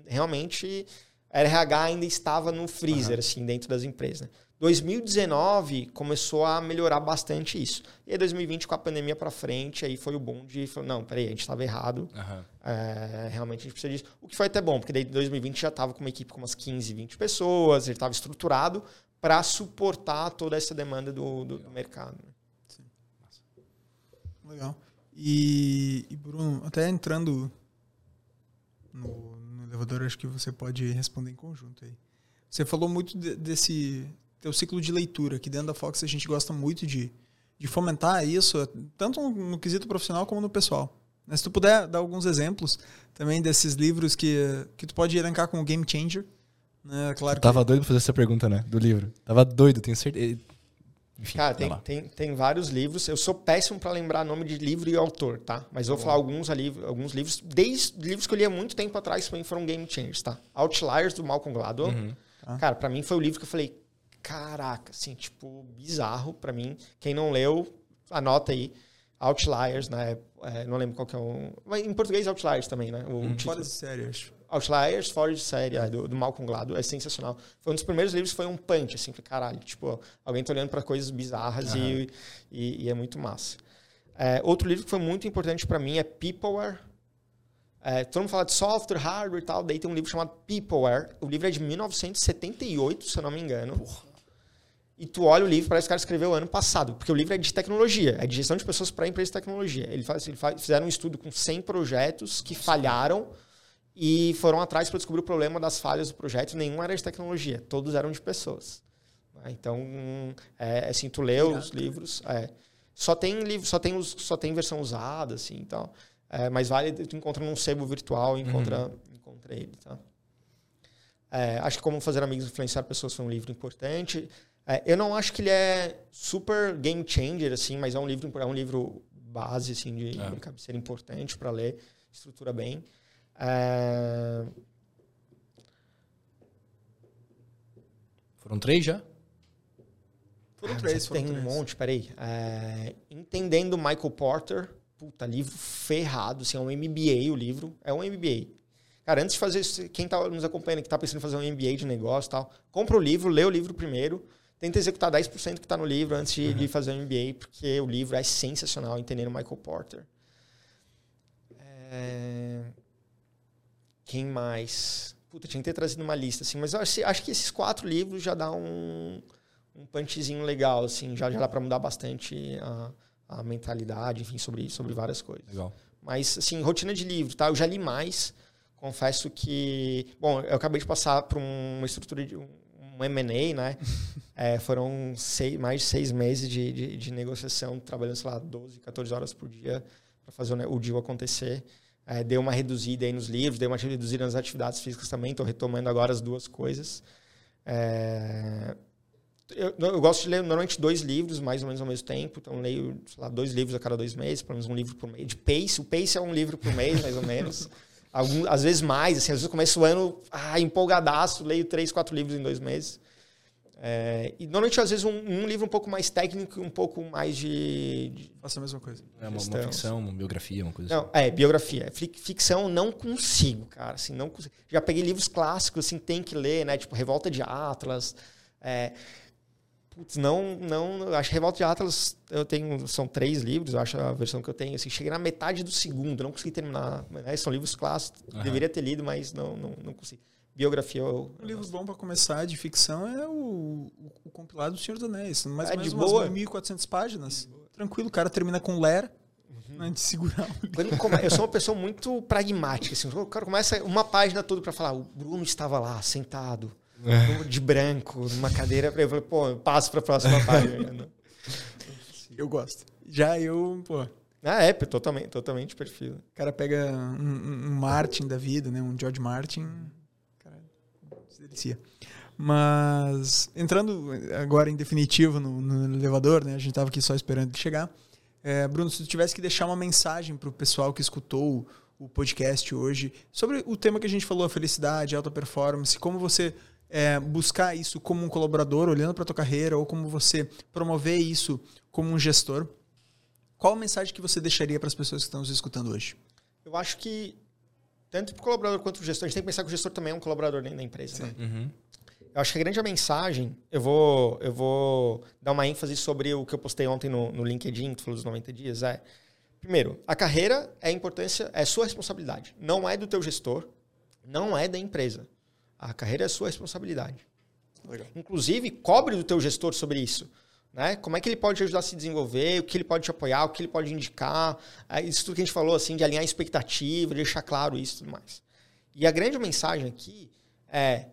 realmente. RH ainda estava no freezer, uhum. assim, dentro das empresas, né? 2019 começou a melhorar bastante isso. E aí 2020 com a pandemia para frente, aí foi o bom de não, peraí, a gente estava errado. Uhum. É, realmente a gente precisa disso. O que foi até bom, porque daí 2020 já estava com uma equipe com umas 15, 20 pessoas, ele estava estruturado para suportar toda essa demanda do, do, do mercado. Né? Sim. Legal. E, e, Bruno, até entrando no, no elevador, acho que você pode responder em conjunto aí. Você falou muito de, desse teu ciclo de leitura, que dentro da Fox a gente gosta muito de, de fomentar isso, tanto no quesito profissional como no pessoal. Mas se tu puder dar alguns exemplos também desses livros que, que tu pode elencar como Game Changer. Né? Claro Tava doido pra fazer essa pergunta, né? Do livro. Tava doido, tenho certeza. Enfim, Cara, tem, tem, tem vários livros. Eu sou péssimo para lembrar nome de livro e autor, tá? Mas vou falar alguns ali, alguns livros. Desde livros que eu li há muito tempo atrás também foram Game Changers, tá? Outliers, do Malcolm Gladwell. Uhum. Tá. Cara, para mim foi o livro que eu falei, caraca, assim, tipo, bizarro para mim. Quem não leu, anota aí. Outliers, né? É, não lembro qual que é o. Mas em português, Outliers também, né? O hum. Fora de série, acho. Outliers, fora de série, é, do, do Malcolm Gladwell, é sensacional. Foi um dos primeiros livros foi um punch, assim, que caralho, tipo, alguém tá olhando para coisas bizarras uhum. e, e, e, é muito massa. É, outro livro que foi muito importante para mim é Peopleware. É, todo mundo fala de software, hardware e tal, daí tem um livro chamado Peopleware. O livro é de 1978, se eu não me engano. Porra e tu olha o livro, parece que o cara escreveu ano passado, porque o livro é de tecnologia, é de gestão de pessoas para empresas de tecnologia. Ele faz, ele faz, fizeram um estudo com 100 projetos que falharam e foram atrás para descobrir o problema das falhas do projeto. Nenhum era de tecnologia, todos eram de pessoas. Então, é, assim, tu lê os livros, é, só tem livro, só tem, os, só tem versão usada, assim, então, é, mas vale, tu encontra num sebo virtual, encontra, uhum. encontra ele, tá? É, acho que Como Fazer Amigos Influenciar Pessoas foi um livro importante. É, eu não acho que ele é super game changer, assim, mas é um livro, é um livro base, assim, de, é. de cabeceira importante para ler, estrutura bem. É... Foram três já? Foram ah, três, foram Tem três. um monte, peraí. É... Entendendo Michael Porter, puta, livro ferrado, assim, é um MBA o livro, é um MBA. Cara, antes de fazer isso, quem tá nos acompanhando, que tá pensando em fazer um MBA de negócio e tal, compra o livro, lê o livro primeiro, tenta executar 10% que está no livro antes de, uhum. de, fazer o MBA, porque o livro é sensacional, entendendo Michael Porter. É... Quem mais? Puta, tinha que ter trazido uma lista, assim, mas acho, acho que esses quatro livros já dá um, um punchzinho legal, assim, já, já dá para mudar bastante a, a mentalidade, enfim, sobre, sobre várias coisas. Legal. Mas, assim, rotina de livro, tá? Eu já li mais, confesso que... Bom, eu acabei de passar por uma estrutura de um M&A, né? é, foram seis, mais de seis meses de, de, de, negociação, trabalhando, sei lá, 12, 14 horas por dia para fazer o, o deal acontecer. É, deu uma reduzida aí nos livros, deu uma reduzida nas atividades físicas também, estou retomando agora as duas coisas. É, eu, eu, gosto de ler normalmente dois livros, mais ou menos ao mesmo tempo. Então, leio lá, dois livros a cada dois meses, pelo menos um livro por mês. De pace, o pace é um livro por mês, mais ou menos. Algum, às vezes mais, assim, às vezes eu começo o ano ah, empolgadaço, leio três, quatro livros em dois meses. É, e normalmente, às vezes, um, um, livro um pouco mais técnico um pouco mais de. de Faço a mesma coisa. É uma, uma, ficção, uma biografia, uma coisa não, assim. É, biografia. Ficção não consigo, cara. Assim, não consigo. Já peguei livros clássicos, assim, tem que ler, né? Tipo, Revolta de Atlas. É, Putz, não, não. Acho que Revolta de Atlas, eu tenho. São três livros, eu acho a versão que eu tenho. Assim, cheguei na metade do segundo, não consegui terminar. Né? São livros clássicos, uhum. deveria ter lido, mas não, não, não consegui. Biografia eu. Um livro bom para começar de ficção é o, o, o, compilado do Senhor dos Anéis. Mais é, ou menos de boa. 1.400 páginas. Tranquilo, o cara termina com Ler. Uhum. Antes de segurar o Eu sou uma pessoa muito pragmática. Assim, o cara começa uma página toda para falar: o Bruno estava lá, sentado é. de branco, numa cadeira. Eu falei, pô, eu passo para a próxima página. Né? eu gosto. Já eu, pô. Ah, é, totalmente, totalmente perfil. O cara pega um, um, Martin da vida, né? Um George Martin. Cara, se delicia. Mas, entrando agora em definitivo no, no elevador, né? A gente tava aqui só esperando ele chegar. É, Bruno, se tu tivesse que deixar uma mensagem pro pessoal que escutou o, o podcast hoje sobre o tema que a gente falou, a felicidade, a alta performance, como você é, buscar isso como um colaborador, olhando para a tua carreira, ou como você promover isso como um gestor, qual a mensagem que você deixaria para as pessoas que estão nos escutando hoje? Eu acho que, tanto para o colaborador quanto para o gestor, a gente tem que pensar que o gestor também é um colaborador dentro da empresa. Né? Uhum. Eu acho que a grande mensagem, eu vou, eu vou dar uma ênfase sobre o que eu postei ontem no, no LinkedIn, que falou dos 90 dias, é... Primeiro, a carreira é importância, é sua responsabilidade. Não é do teu gestor, não é da empresa. A carreira é sua responsabilidade. Legal. Inclusive, cobre do teu gestor sobre isso. Né? Como é que ele pode te ajudar a se desenvolver, o que ele pode te apoiar, o que ele pode indicar. É isso tudo que a gente falou, assim, de alinhar expectativa, de deixar claro isso e tudo mais. E a grande mensagem aqui é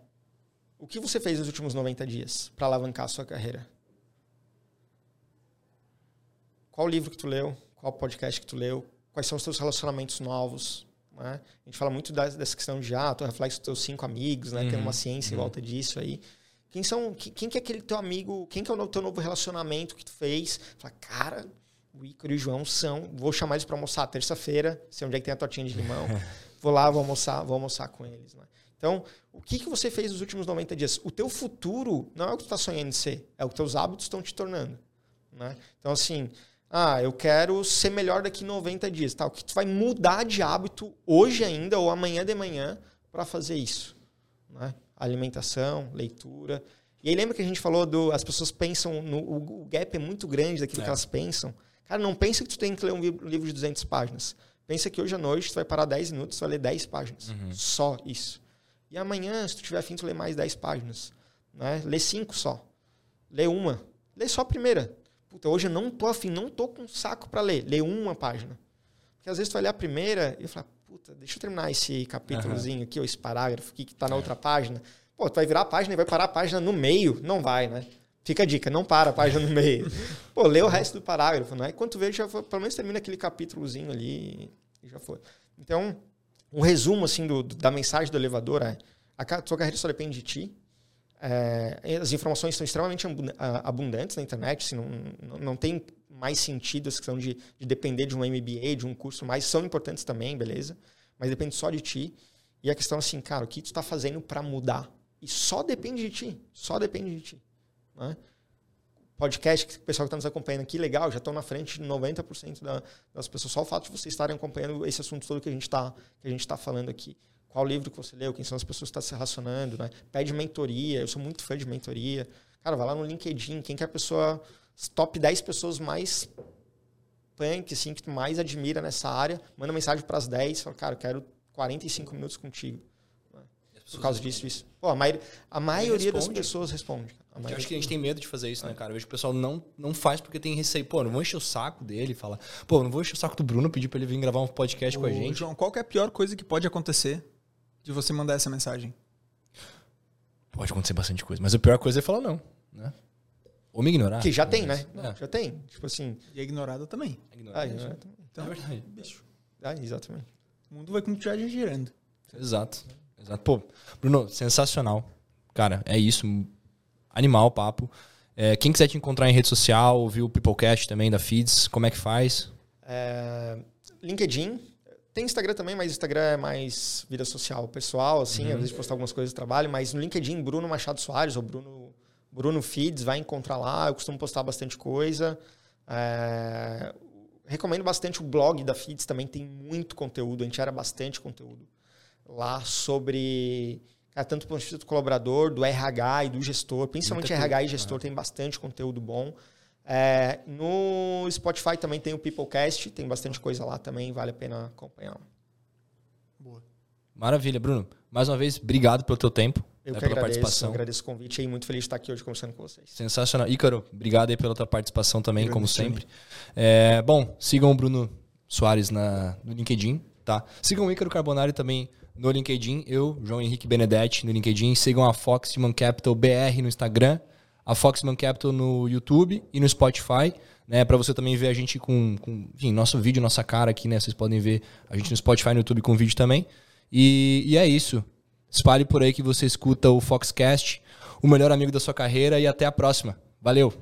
o que você fez nos últimos 90 dias para alavancar a sua carreira? Qual livro que tu leu? Qual podcast que tu leu? Quais são os teus relacionamentos novos? Né? A gente fala muito dessa questão de, ah, tu reflete os teus cinco amigos, né? Uhum, Tem uma ciência uhum. em volta disso aí. Quem são, quem que é aquele teu amigo, quem que é o teu novo relacionamento que tu fez? Fala, cara, o Ícaro e o João são, vou chamar eles para almoçar terça-feira, sei onde é que tem a tortinha de limão. vou lá, vou almoçar, vou almoçar com eles, né? Então, o que, que você fez nos últimos 90 dias? O teu futuro não é o que tu está sonhando de ser, é o que teus hábitos estão te tornando. Né? Então, assim, ah, eu quero ser melhor daqui 90 dias. Tá? O que tu vai mudar de hábito hoje ainda ou amanhã de manhã para fazer isso? Né? Alimentação, leitura. E aí lembra que a gente falou do. As pessoas pensam. No, o, gap é muito grande daquilo é. que elas pensam. Cara, não pensa que tu tem que ler um livro de 200 páginas. Pensa que hoje à noite tu vai parar 10 minutos, tu vai ler 10 páginas. Uhum. Só isso. E amanhã, se tu tiver afim, tu lê mais 10 páginas. Né? Lê 5 só. Lê uma. Lê só a primeira puta, hoje eu não tô afim, não tô com saco para ler. Lê uma página. Porque às vezes tu vai ler a primeira e fala, puta, deixa eu terminar esse capítulozinho uhum. aqui, ou esse parágrafo aqui que tá na é. outra página. Pô, tu vai virar a página e vai parar a página no meio. Não vai, né? Fica a dica, não para a página no meio. Pô, lê o resto do parágrafo, né? Quando vê, já foi, pelo menos termina aquele capítulozinho ali e já foi. Então, um resumo assim do, da mensagem do elevador é: a sua carreira só depende de ti. É, as informações são extremamente abundantes na internet, assim, não, não, tem mais sentido essa questão de, de depender de um MBA, de um curso mais, são importantes também, beleza? Mas depende só de ti. E a questão assim, cara, o que tu está fazendo para mudar? E só depende de ti, só depende de ti. Né? Podcast, que o pessoal que está nos acompanhando aqui, legal, já estão na frente de 90% da, das pessoas. Só o fato de vocês estarem acompanhando esse assunto todo que a gente está tá falando aqui. Qual livro que você leu, quem são as pessoas que estão tá se relacionando, né? Pede mentoria, eu sou muito fã de mentoria. Cara, vai lá no LinkedIn, quem que é a pessoa, top 10 pessoas mais punk, assim, que tu mais admira nessa área, manda mensagem para as 10, fala, cara, eu quero 45 minutos contigo. Por causa disso, isso. Pô, a, maioria, a maioria das pessoas responde. Eu acho que a gente tem medo de fazer isso, né, cara? Eu vejo que o pessoal não, não faz porque tem receio. Pô, não vou encher o saco dele falar. Pô, não vou encher o saco do Bruno pedir pra ele vir gravar um podcast Ô, com a gente. João, qual é a pior coisa que pode acontecer de você mandar essa mensagem? Pode acontecer bastante coisa, mas a pior coisa é falar não, né? Ou me ignorar. Que já tem, né? É. Já tem. Tipo assim. E a ignorada também. A ignorada, ah, ignorada também. Então, é verdade. Bicho. Ah, exatamente. O mundo vai continuar girando. Exato. Exato. Pô, Bruno, sensacional. Cara, é isso. Animal papo. É, quem quiser te encontrar em rede social, ouvir o Peoplecast também da Feeds, como é que faz? É, LinkedIn. Tem Instagram também, mas Instagram é mais vida social pessoal, assim, uhum. às vezes postar algumas coisas do trabalho, mas no LinkedIn, Bruno Machado Soares ou Bruno, Bruno Feeds, vai encontrar lá. Eu costumo postar bastante coisa. É, recomendo bastante o blog da Feeds, também tem muito conteúdo, a gente era bastante conteúdo lá sobre cara, tanto do ponto de vista do colaborador, do RH e do gestor, principalmente RH e gestor, tem bastante conteúdo bom. É, no Spotify também tem o Peoplecast, tem bastante coisa lá também, vale a pena acompanhar. Boa. Maravilha, Bruno. Mais uma vez, obrigado pelo teu tempo. Eu né, que pela agradeço, participação. agradeço o convite e muito feliz de estar aqui hoje conversando com vocês. Sensacional. Ícaro, obrigado aí pela tua participação também, como sempre. É, bom, sigam o Bruno Soares na, no LinkedIn, tá? Sigam o Ícaro Carbonari também no LinkedIn, eu, João Henrique Benedetti, no LinkedIn. Sigam a Foxman Capital BR no Instagram, a Foxman Capital no YouTube e no Spotify. Né, para você também ver a gente com, com enfim, nosso vídeo, nossa cara aqui, né? Vocês podem ver a gente no Spotify e no YouTube com vídeo também. E, e é isso. Espalhe por aí que você escuta o Foxcast, o melhor amigo da sua carreira, e até a próxima. Valeu!